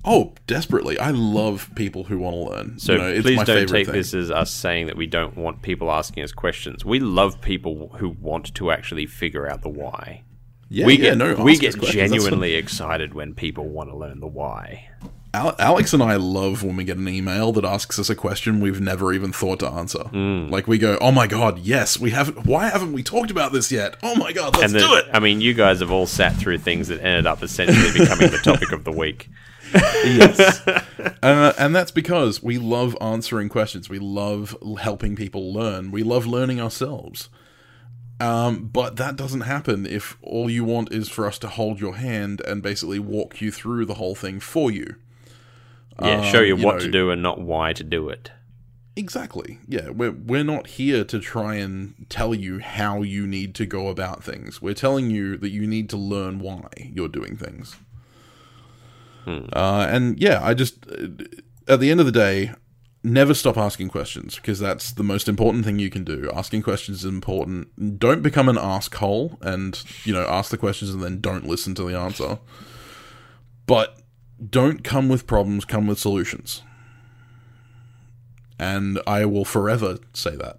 Oh, desperately! I love people who want to learn. So you know, it's please my don't favorite take thing. this as us saying that we don't want people asking us questions. We love people who want to actually figure out the why. Yeah, we yeah, get no, we get genuinely excited when people want to learn the why. Alex and I love when we get an email that asks us a question we've never even thought to answer. Mm. Like we go, "Oh my god, yes, we haven't. Why haven't we talked about this yet? Oh my god, let's then, do it." I mean, you guys have all sat through things that ended up essentially becoming the topic of the week. yes, uh, and that's because we love answering questions. We love helping people learn. We love learning ourselves. Um, but that doesn't happen if all you want is for us to hold your hand and basically walk you through the whole thing for you. Yeah, show you Um, you what know- to do and not why to do it. Exactly. Yeah, we're we're not here to try and tell you how you need to go about things. We're telling you that you need to learn why you're doing things. Uh, and yeah, I just at the end of the day, never stop asking questions because that's the most important thing you can do. Asking questions is important. Don't become an asshole and you know ask the questions and then don't listen to the answer. But don't come with problems. Come with solutions and I will forever say that.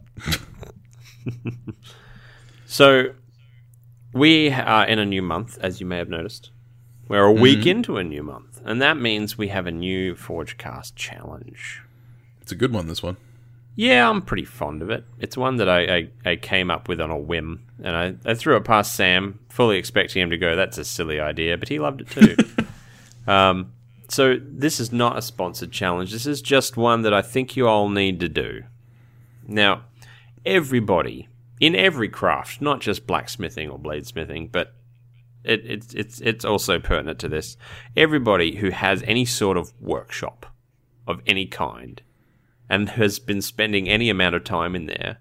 So, we are in a new month, as you may have noticed. We're a week into a new month, and that means we have a new Forgecast challenge. It's a good one. This one. Yeah, I'm pretty fond of it. It's one that I, I, I came up with on a whim, and I, I threw it past Sam, fully expecting him to go, that's a silly idea, but he loved it too. um, so, this is not a sponsored challenge. This is just one that I think you all need to do. Now, everybody in every craft, not just blacksmithing or bladesmithing, but it, it's it's it's also pertinent to this. Everybody who has any sort of workshop of any kind and has been spending any amount of time in there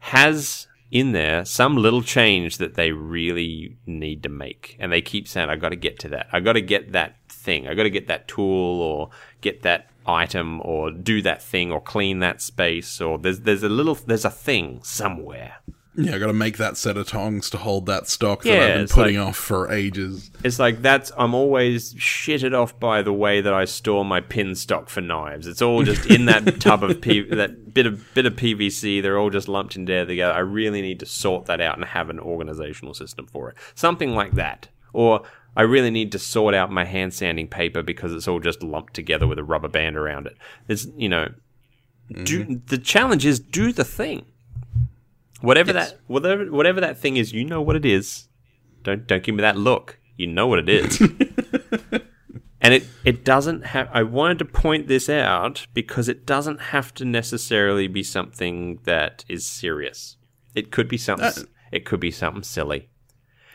has in there some little change that they really need to make. And they keep saying i got to get to that. I got to get that thing. I got to get that tool or get that item or do that thing or clean that space or there's there's a little there's a thing somewhere Yeah, I got to make that set of tongs to hold that stock that Yeah, I've been putting like- off for ages. It's like that's I'm always shitted off by the way that I store my pin stock for knives. It's all just in that tub of P- that bit of bit of PVC. They're all just lumped in there together. I really need to sort that out and have an organizational system for it. Something like that. Or I really need to sort out my hand sanding paper because it's all just lumped together with a rubber band around it. It's you know, do mm-hmm. the challenge is do the thing. Whatever Yes. that whatever whatever that thing is, you know what it is. Don't don't give me that look. You know what it is. and it it doesn't have I wanted to point this out because it doesn't have to necessarily be something that is serious. It could be something Uh, it could be something silly.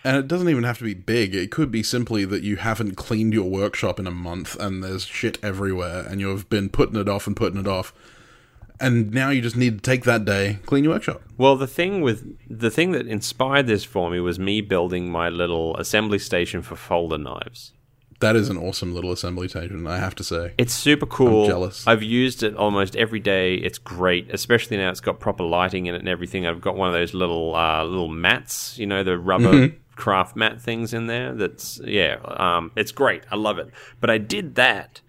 And it doesn't even have to be big. It could be simply that you haven't cleaned your workshop in a month and there's shit everywhere and you've been putting it off and putting it off. And now you just need to take that day, clean your workshop. Well, the thing with the thing that inspired this for me was me building my little assembly station for folder knives. That is an awesome little assembly station, I have to say. It's super cool. jealous. I've used it almost every day. It's great, especially now it's got proper lighting in it and everything. I've got one of those little uh, little mats, you know, the rubber craft mat things in there. That's yeah, um, it's great. I love it. But I did that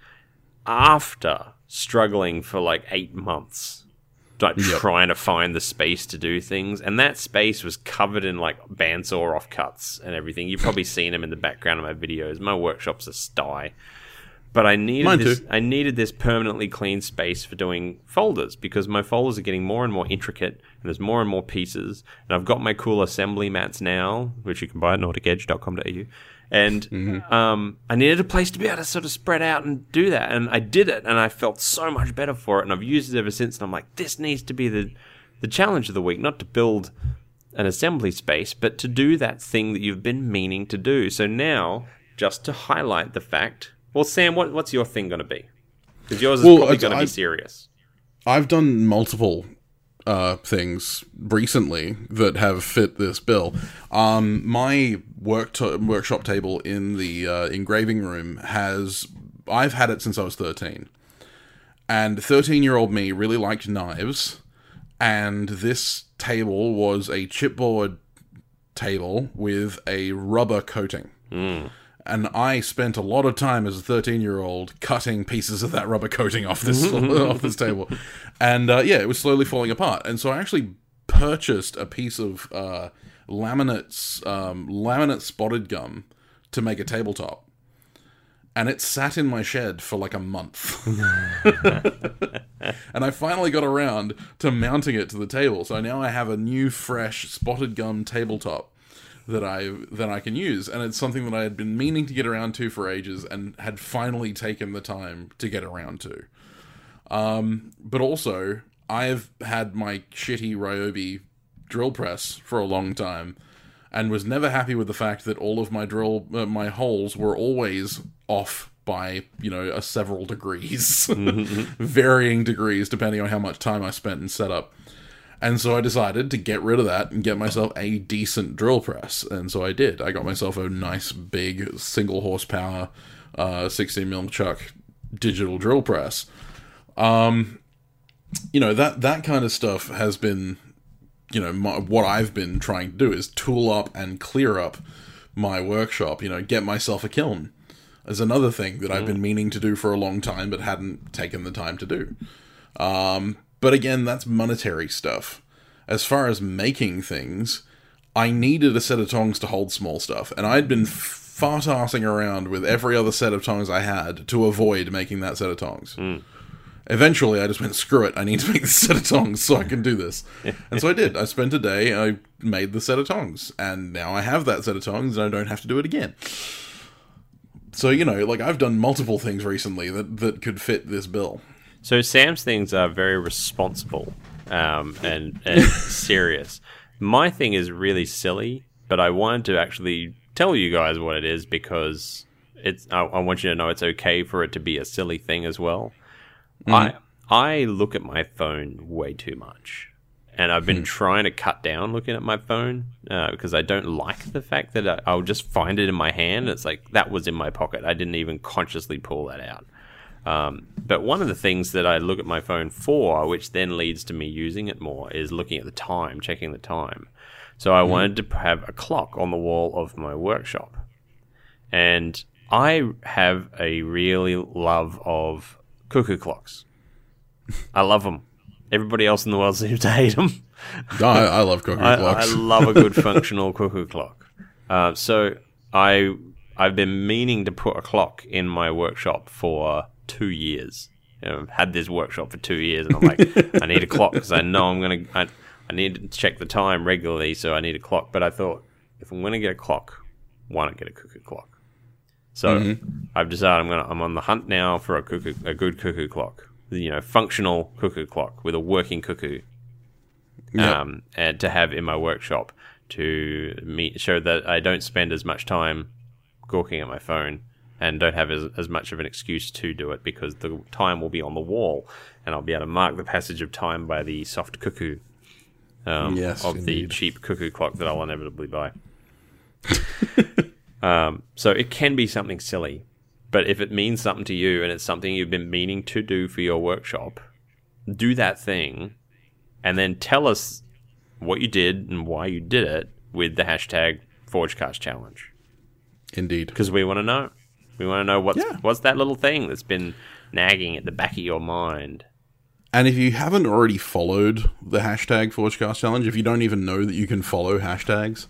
after struggling for like eight months, like Yep. trying to find the space to do things, and that space was covered in like bandsaw offcuts and everything. You've probably seen them in the background of my videos. My workshop's a sty. But I needed Mine this. too. I needed this permanently clean space for doing folders because my folders are getting more and more intricate, and there's more and more pieces. And I've got my cool assembly mats now, which you can buy at nauticedge.com.au. And Mm-hmm. um, I needed a place to be able to sort of spread out and do that, and I did it, and I felt so much better for it, and I've used it ever since. And I'm like, this needs to be the the challenge of the week, not to build an assembly space, but to do that thing that you've been meaning to do. So now, just to highlight the fact, well, Sam, what, what's your thing going to be? Because yours is Well, probably going to be serious. I've done multiple uh, things recently that have fit this bill. Um, my work to- workshop table in the uh, engraving room has I've had it since I was thirteen, and thirteen year old me really liked knives, and this table was a chipboard table with a rubber coating. And I spent a lot of time as a 13 year old cutting pieces of that rubber coating off this off this table, and uh, yeah, it was slowly falling apart. And so I actually purchased a piece of uh, laminates um, laminate spotted gum to make a tabletop, and it sat in my shed for like a month. and I finally got around to mounting it to the table. So now I have a new, fresh spotted gum tabletop that I that I can use, and it's something that I had been meaning to get around to for ages, and had finally taken the time to get around to. Um, but also, I've had my shitty Ryobi drill press for a long time, and was never happy with the fact that all of my drill uh, my holes were always off by you know a several degrees, varying degrees depending on how much time I spent in setup. And so I decided to get rid of that and get myself a decent drill press. And so I did. I got myself a nice big single horsepower uh, 16 mil chuck digital drill press. Um, you know that that kind of stuff has been, you know, my, what I've been trying to do is tool up and clear up my workshop. You know, get myself a kiln. Is another thing that I've been meaning to do for a long time, but hadn't taken the time to do. Um, but again, that's monetary stuff. As far as making things, I needed a set of tongs to hold small stuff, and I'd been fart arsing around with every other set of tongs I had to avoid making that set of tongs. Hmm. Eventually, I just went, screw it, I need to make this set of tongs so I can do this. and so I did. I spent a day, I made the set of tongs, and now I have that set of tongs, and I don't have to do it again. So, you know, like I've done multiple things recently that, that could fit this bill. So Sam's things are very responsible um, and, and serious. My thing is really silly, but I wanted to actually tell you guys what it is because it's. I, I want you to know it's okay for it to be a silly thing as well. I I look at my phone way too much, and I've been trying to cut down looking at my phone uh, because I don't like the fact that I, I'll just find it in my hand. It's like that was in my pocket. I didn't even consciously pull that out. Um, but one of the things that I look at my phone for, which then leads to me using it more, is looking at the time, checking the time. So I wanted to have a clock on the wall of my workshop. And I have a really love of cuckoo clocks. I love them. Everybody else in the world seems to hate them. I, I love cuckoo I, I love a good functional cuckoo clock. Uh, so I I've been meaning to put a clock in my workshop for two years. You know, I've had this workshop for two years, and I'm like, I need a clock because I know I'm gonna. I, I need to check the time regularly, so I need a clock. But I thought, if I'm gonna get a clock, why not get a cuckoo clock? So I've decided I'm gonna I'm on the hunt now for a cuckoo a good cuckoo clock. You know, functional cuckoo clock with a working cuckoo Yep. um, and to have in my workshop to meet, show that I don't spend as much time gawking at my phone and don't have as, as much of an excuse to do it because the time will be on the wall and I'll be able to mark the passage of time by the soft cuckoo um, Yes, of the cheap cuckoo clock that I'll inevitably buy. um, so it can be something silly, but if it means something to you and it's something you've been meaning to do for your workshop, do that thing and then tell us what you did and why you did it with the hashtag Forgecast challenge Indeed. because we want to know. We want to know what's Yeah. what's that little thing that's been nagging at the back of your mind. And if you haven't already followed the hashtag Forgecast Challenge, if you don't even know that you can follow hashtags,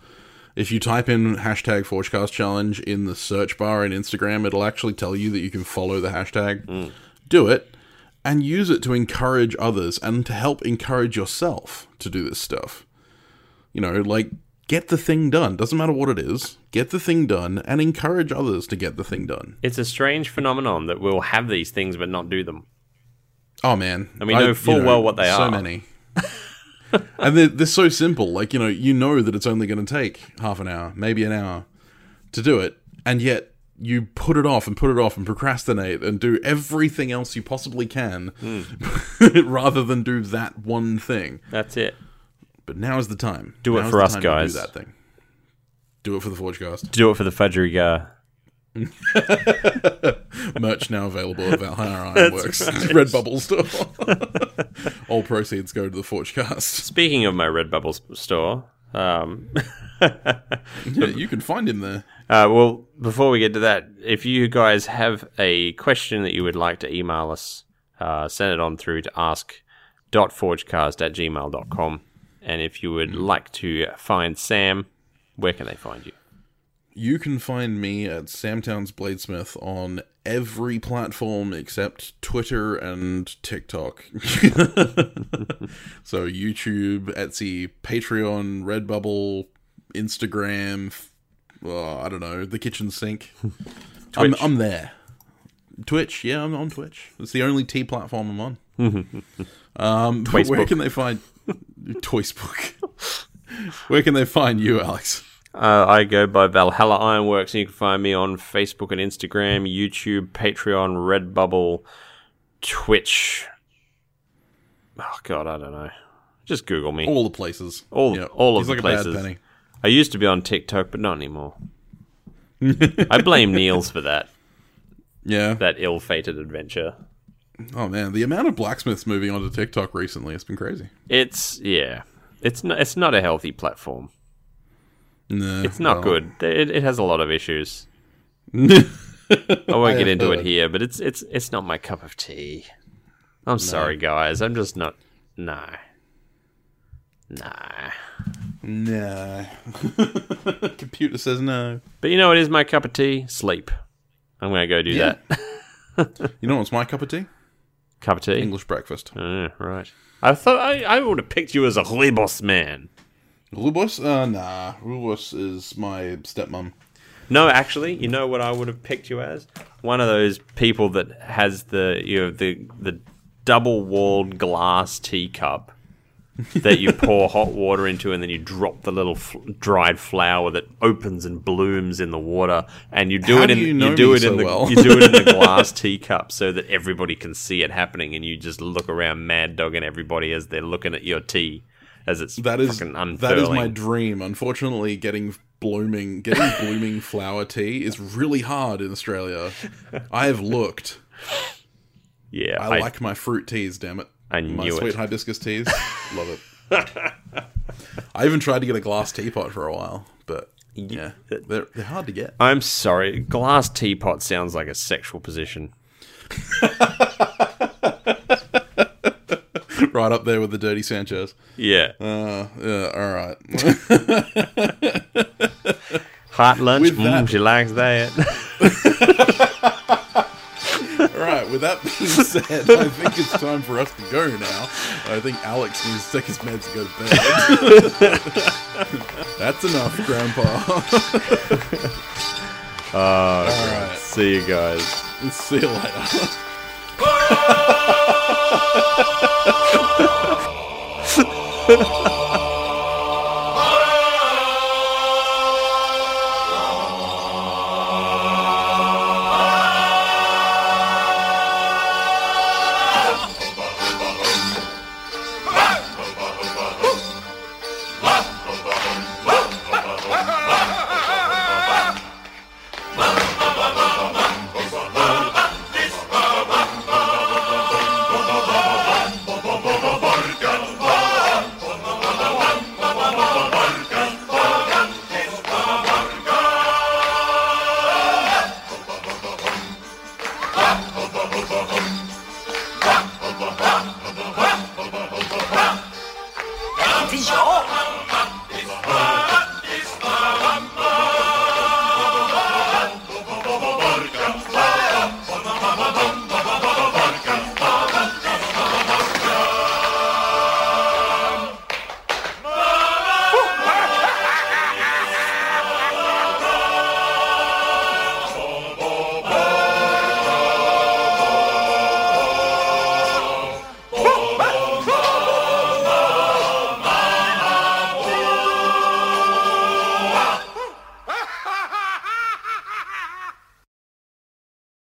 if you type in hashtag Forgecast Challenge in the search bar in Instagram, it'll actually tell you that you can follow the hashtag. Mm. Do it and use it to encourage others and to help encourage yourself to do this stuff. You know, like get the thing done. Doesn't matter what it is. Get the thing done and encourage others to get the thing done. It's a strange phenomenon that we'll have these things but not do them. Oh man, And we know full well what they so are. So many, and they're, they're so simple. Like you know, you know that it's only going to take half an hour, maybe an hour, to do it, and yet you put it off and put it off and procrastinate and do everything else you possibly can, Hmm. rather than do that one thing. That's it. But now is the time. Do it for us, to do guys. that thing. Do it for the Forgecast. Do it for the Fudgerigar. Merch now available at Valhalla Ironworks Redbubble store. All proceeds go to the Forgecast. Speaking of my Redbubble store, um, Yeah, you can find him there. Uh, well, before we get to that, if you guys have a question that you would like to email us, uh, send it on through to ask.forgecast at gmail.com. And if you would like to find Sam, where can they find you? You can find me at Sam Towns Bladesmith on every platform except Twitter and TikTok. so YouTube, Etsy, Patreon, Redbubble, Instagram, uh, I don't know, the kitchen sink. I'm, I'm there. Twitch, yeah, I'm on Twitch. It's the only T platform I'm on. um, where can they find Toyspok? where can they find you, Alex? Uh, I go by Valhalla Ironworks, and you can find me on Facebook and Instagram, YouTube, Patreon, Redbubble, Twitch. Oh, God, I don't know. Just Google me. All the places. All- Yeah. all of He's the like a places. I used to be on TikTok, but not anymore. I blame Niels for that. Yeah. that ill-fated adventure. Oh man, the amount of blacksmiths moving onto TikTok recently has been crazy. It's yeah, it's not it's not a healthy platform. Nah, It's not well, good. It, it has a lot of issues. I won't get into it uh, here, but it's it's it's not my cup of tea. I'm sorry, guys. I'm just not. No. Nah. Nah. Computer says no. But you know what is my cup of tea? Sleep. I'm gonna go do Yeah. that. You know what's my cup of tea? Cup of tea. English breakfast. Uh, right. I thought I, I would have picked you as a Rooibos man. Rooibos? Uh, nah. Rooibos is my stepmom. No, actually, you know what I would have picked you as? One of those people that has the you know the the double walled glass teacup that you pour hot water into, and then you drop the little f- dried flower that opens and blooms in the water, and you do How it in you you, know do me it in so the well? you do it in the glass teacup so that everybody can see it happening, and you just look around mad dogging everybody as they're looking at your tea as it's That is that is my dream. Unfortunately, getting blooming, getting blooming flower tea is really hard in Australia. I have looked. yeah, I, like my fruit teas. Damn it! I my knew sweet hibiscus teas. Love it. I even tried to get a glass teapot for a while, but yeah, they're they're hard to get. I'm sorry. Glass teapot sounds like a sexual position. right up there with the dirty Sanchez. Yeah. Uh, yeah, all right. Hot lunch. Mm, she likes that. All right. With that being said, I think it's time for us to go now. I think Alex needs to take his meds and go to bed. That's enough, Grandpa. Uh, oh, all right. see you guys. See you later.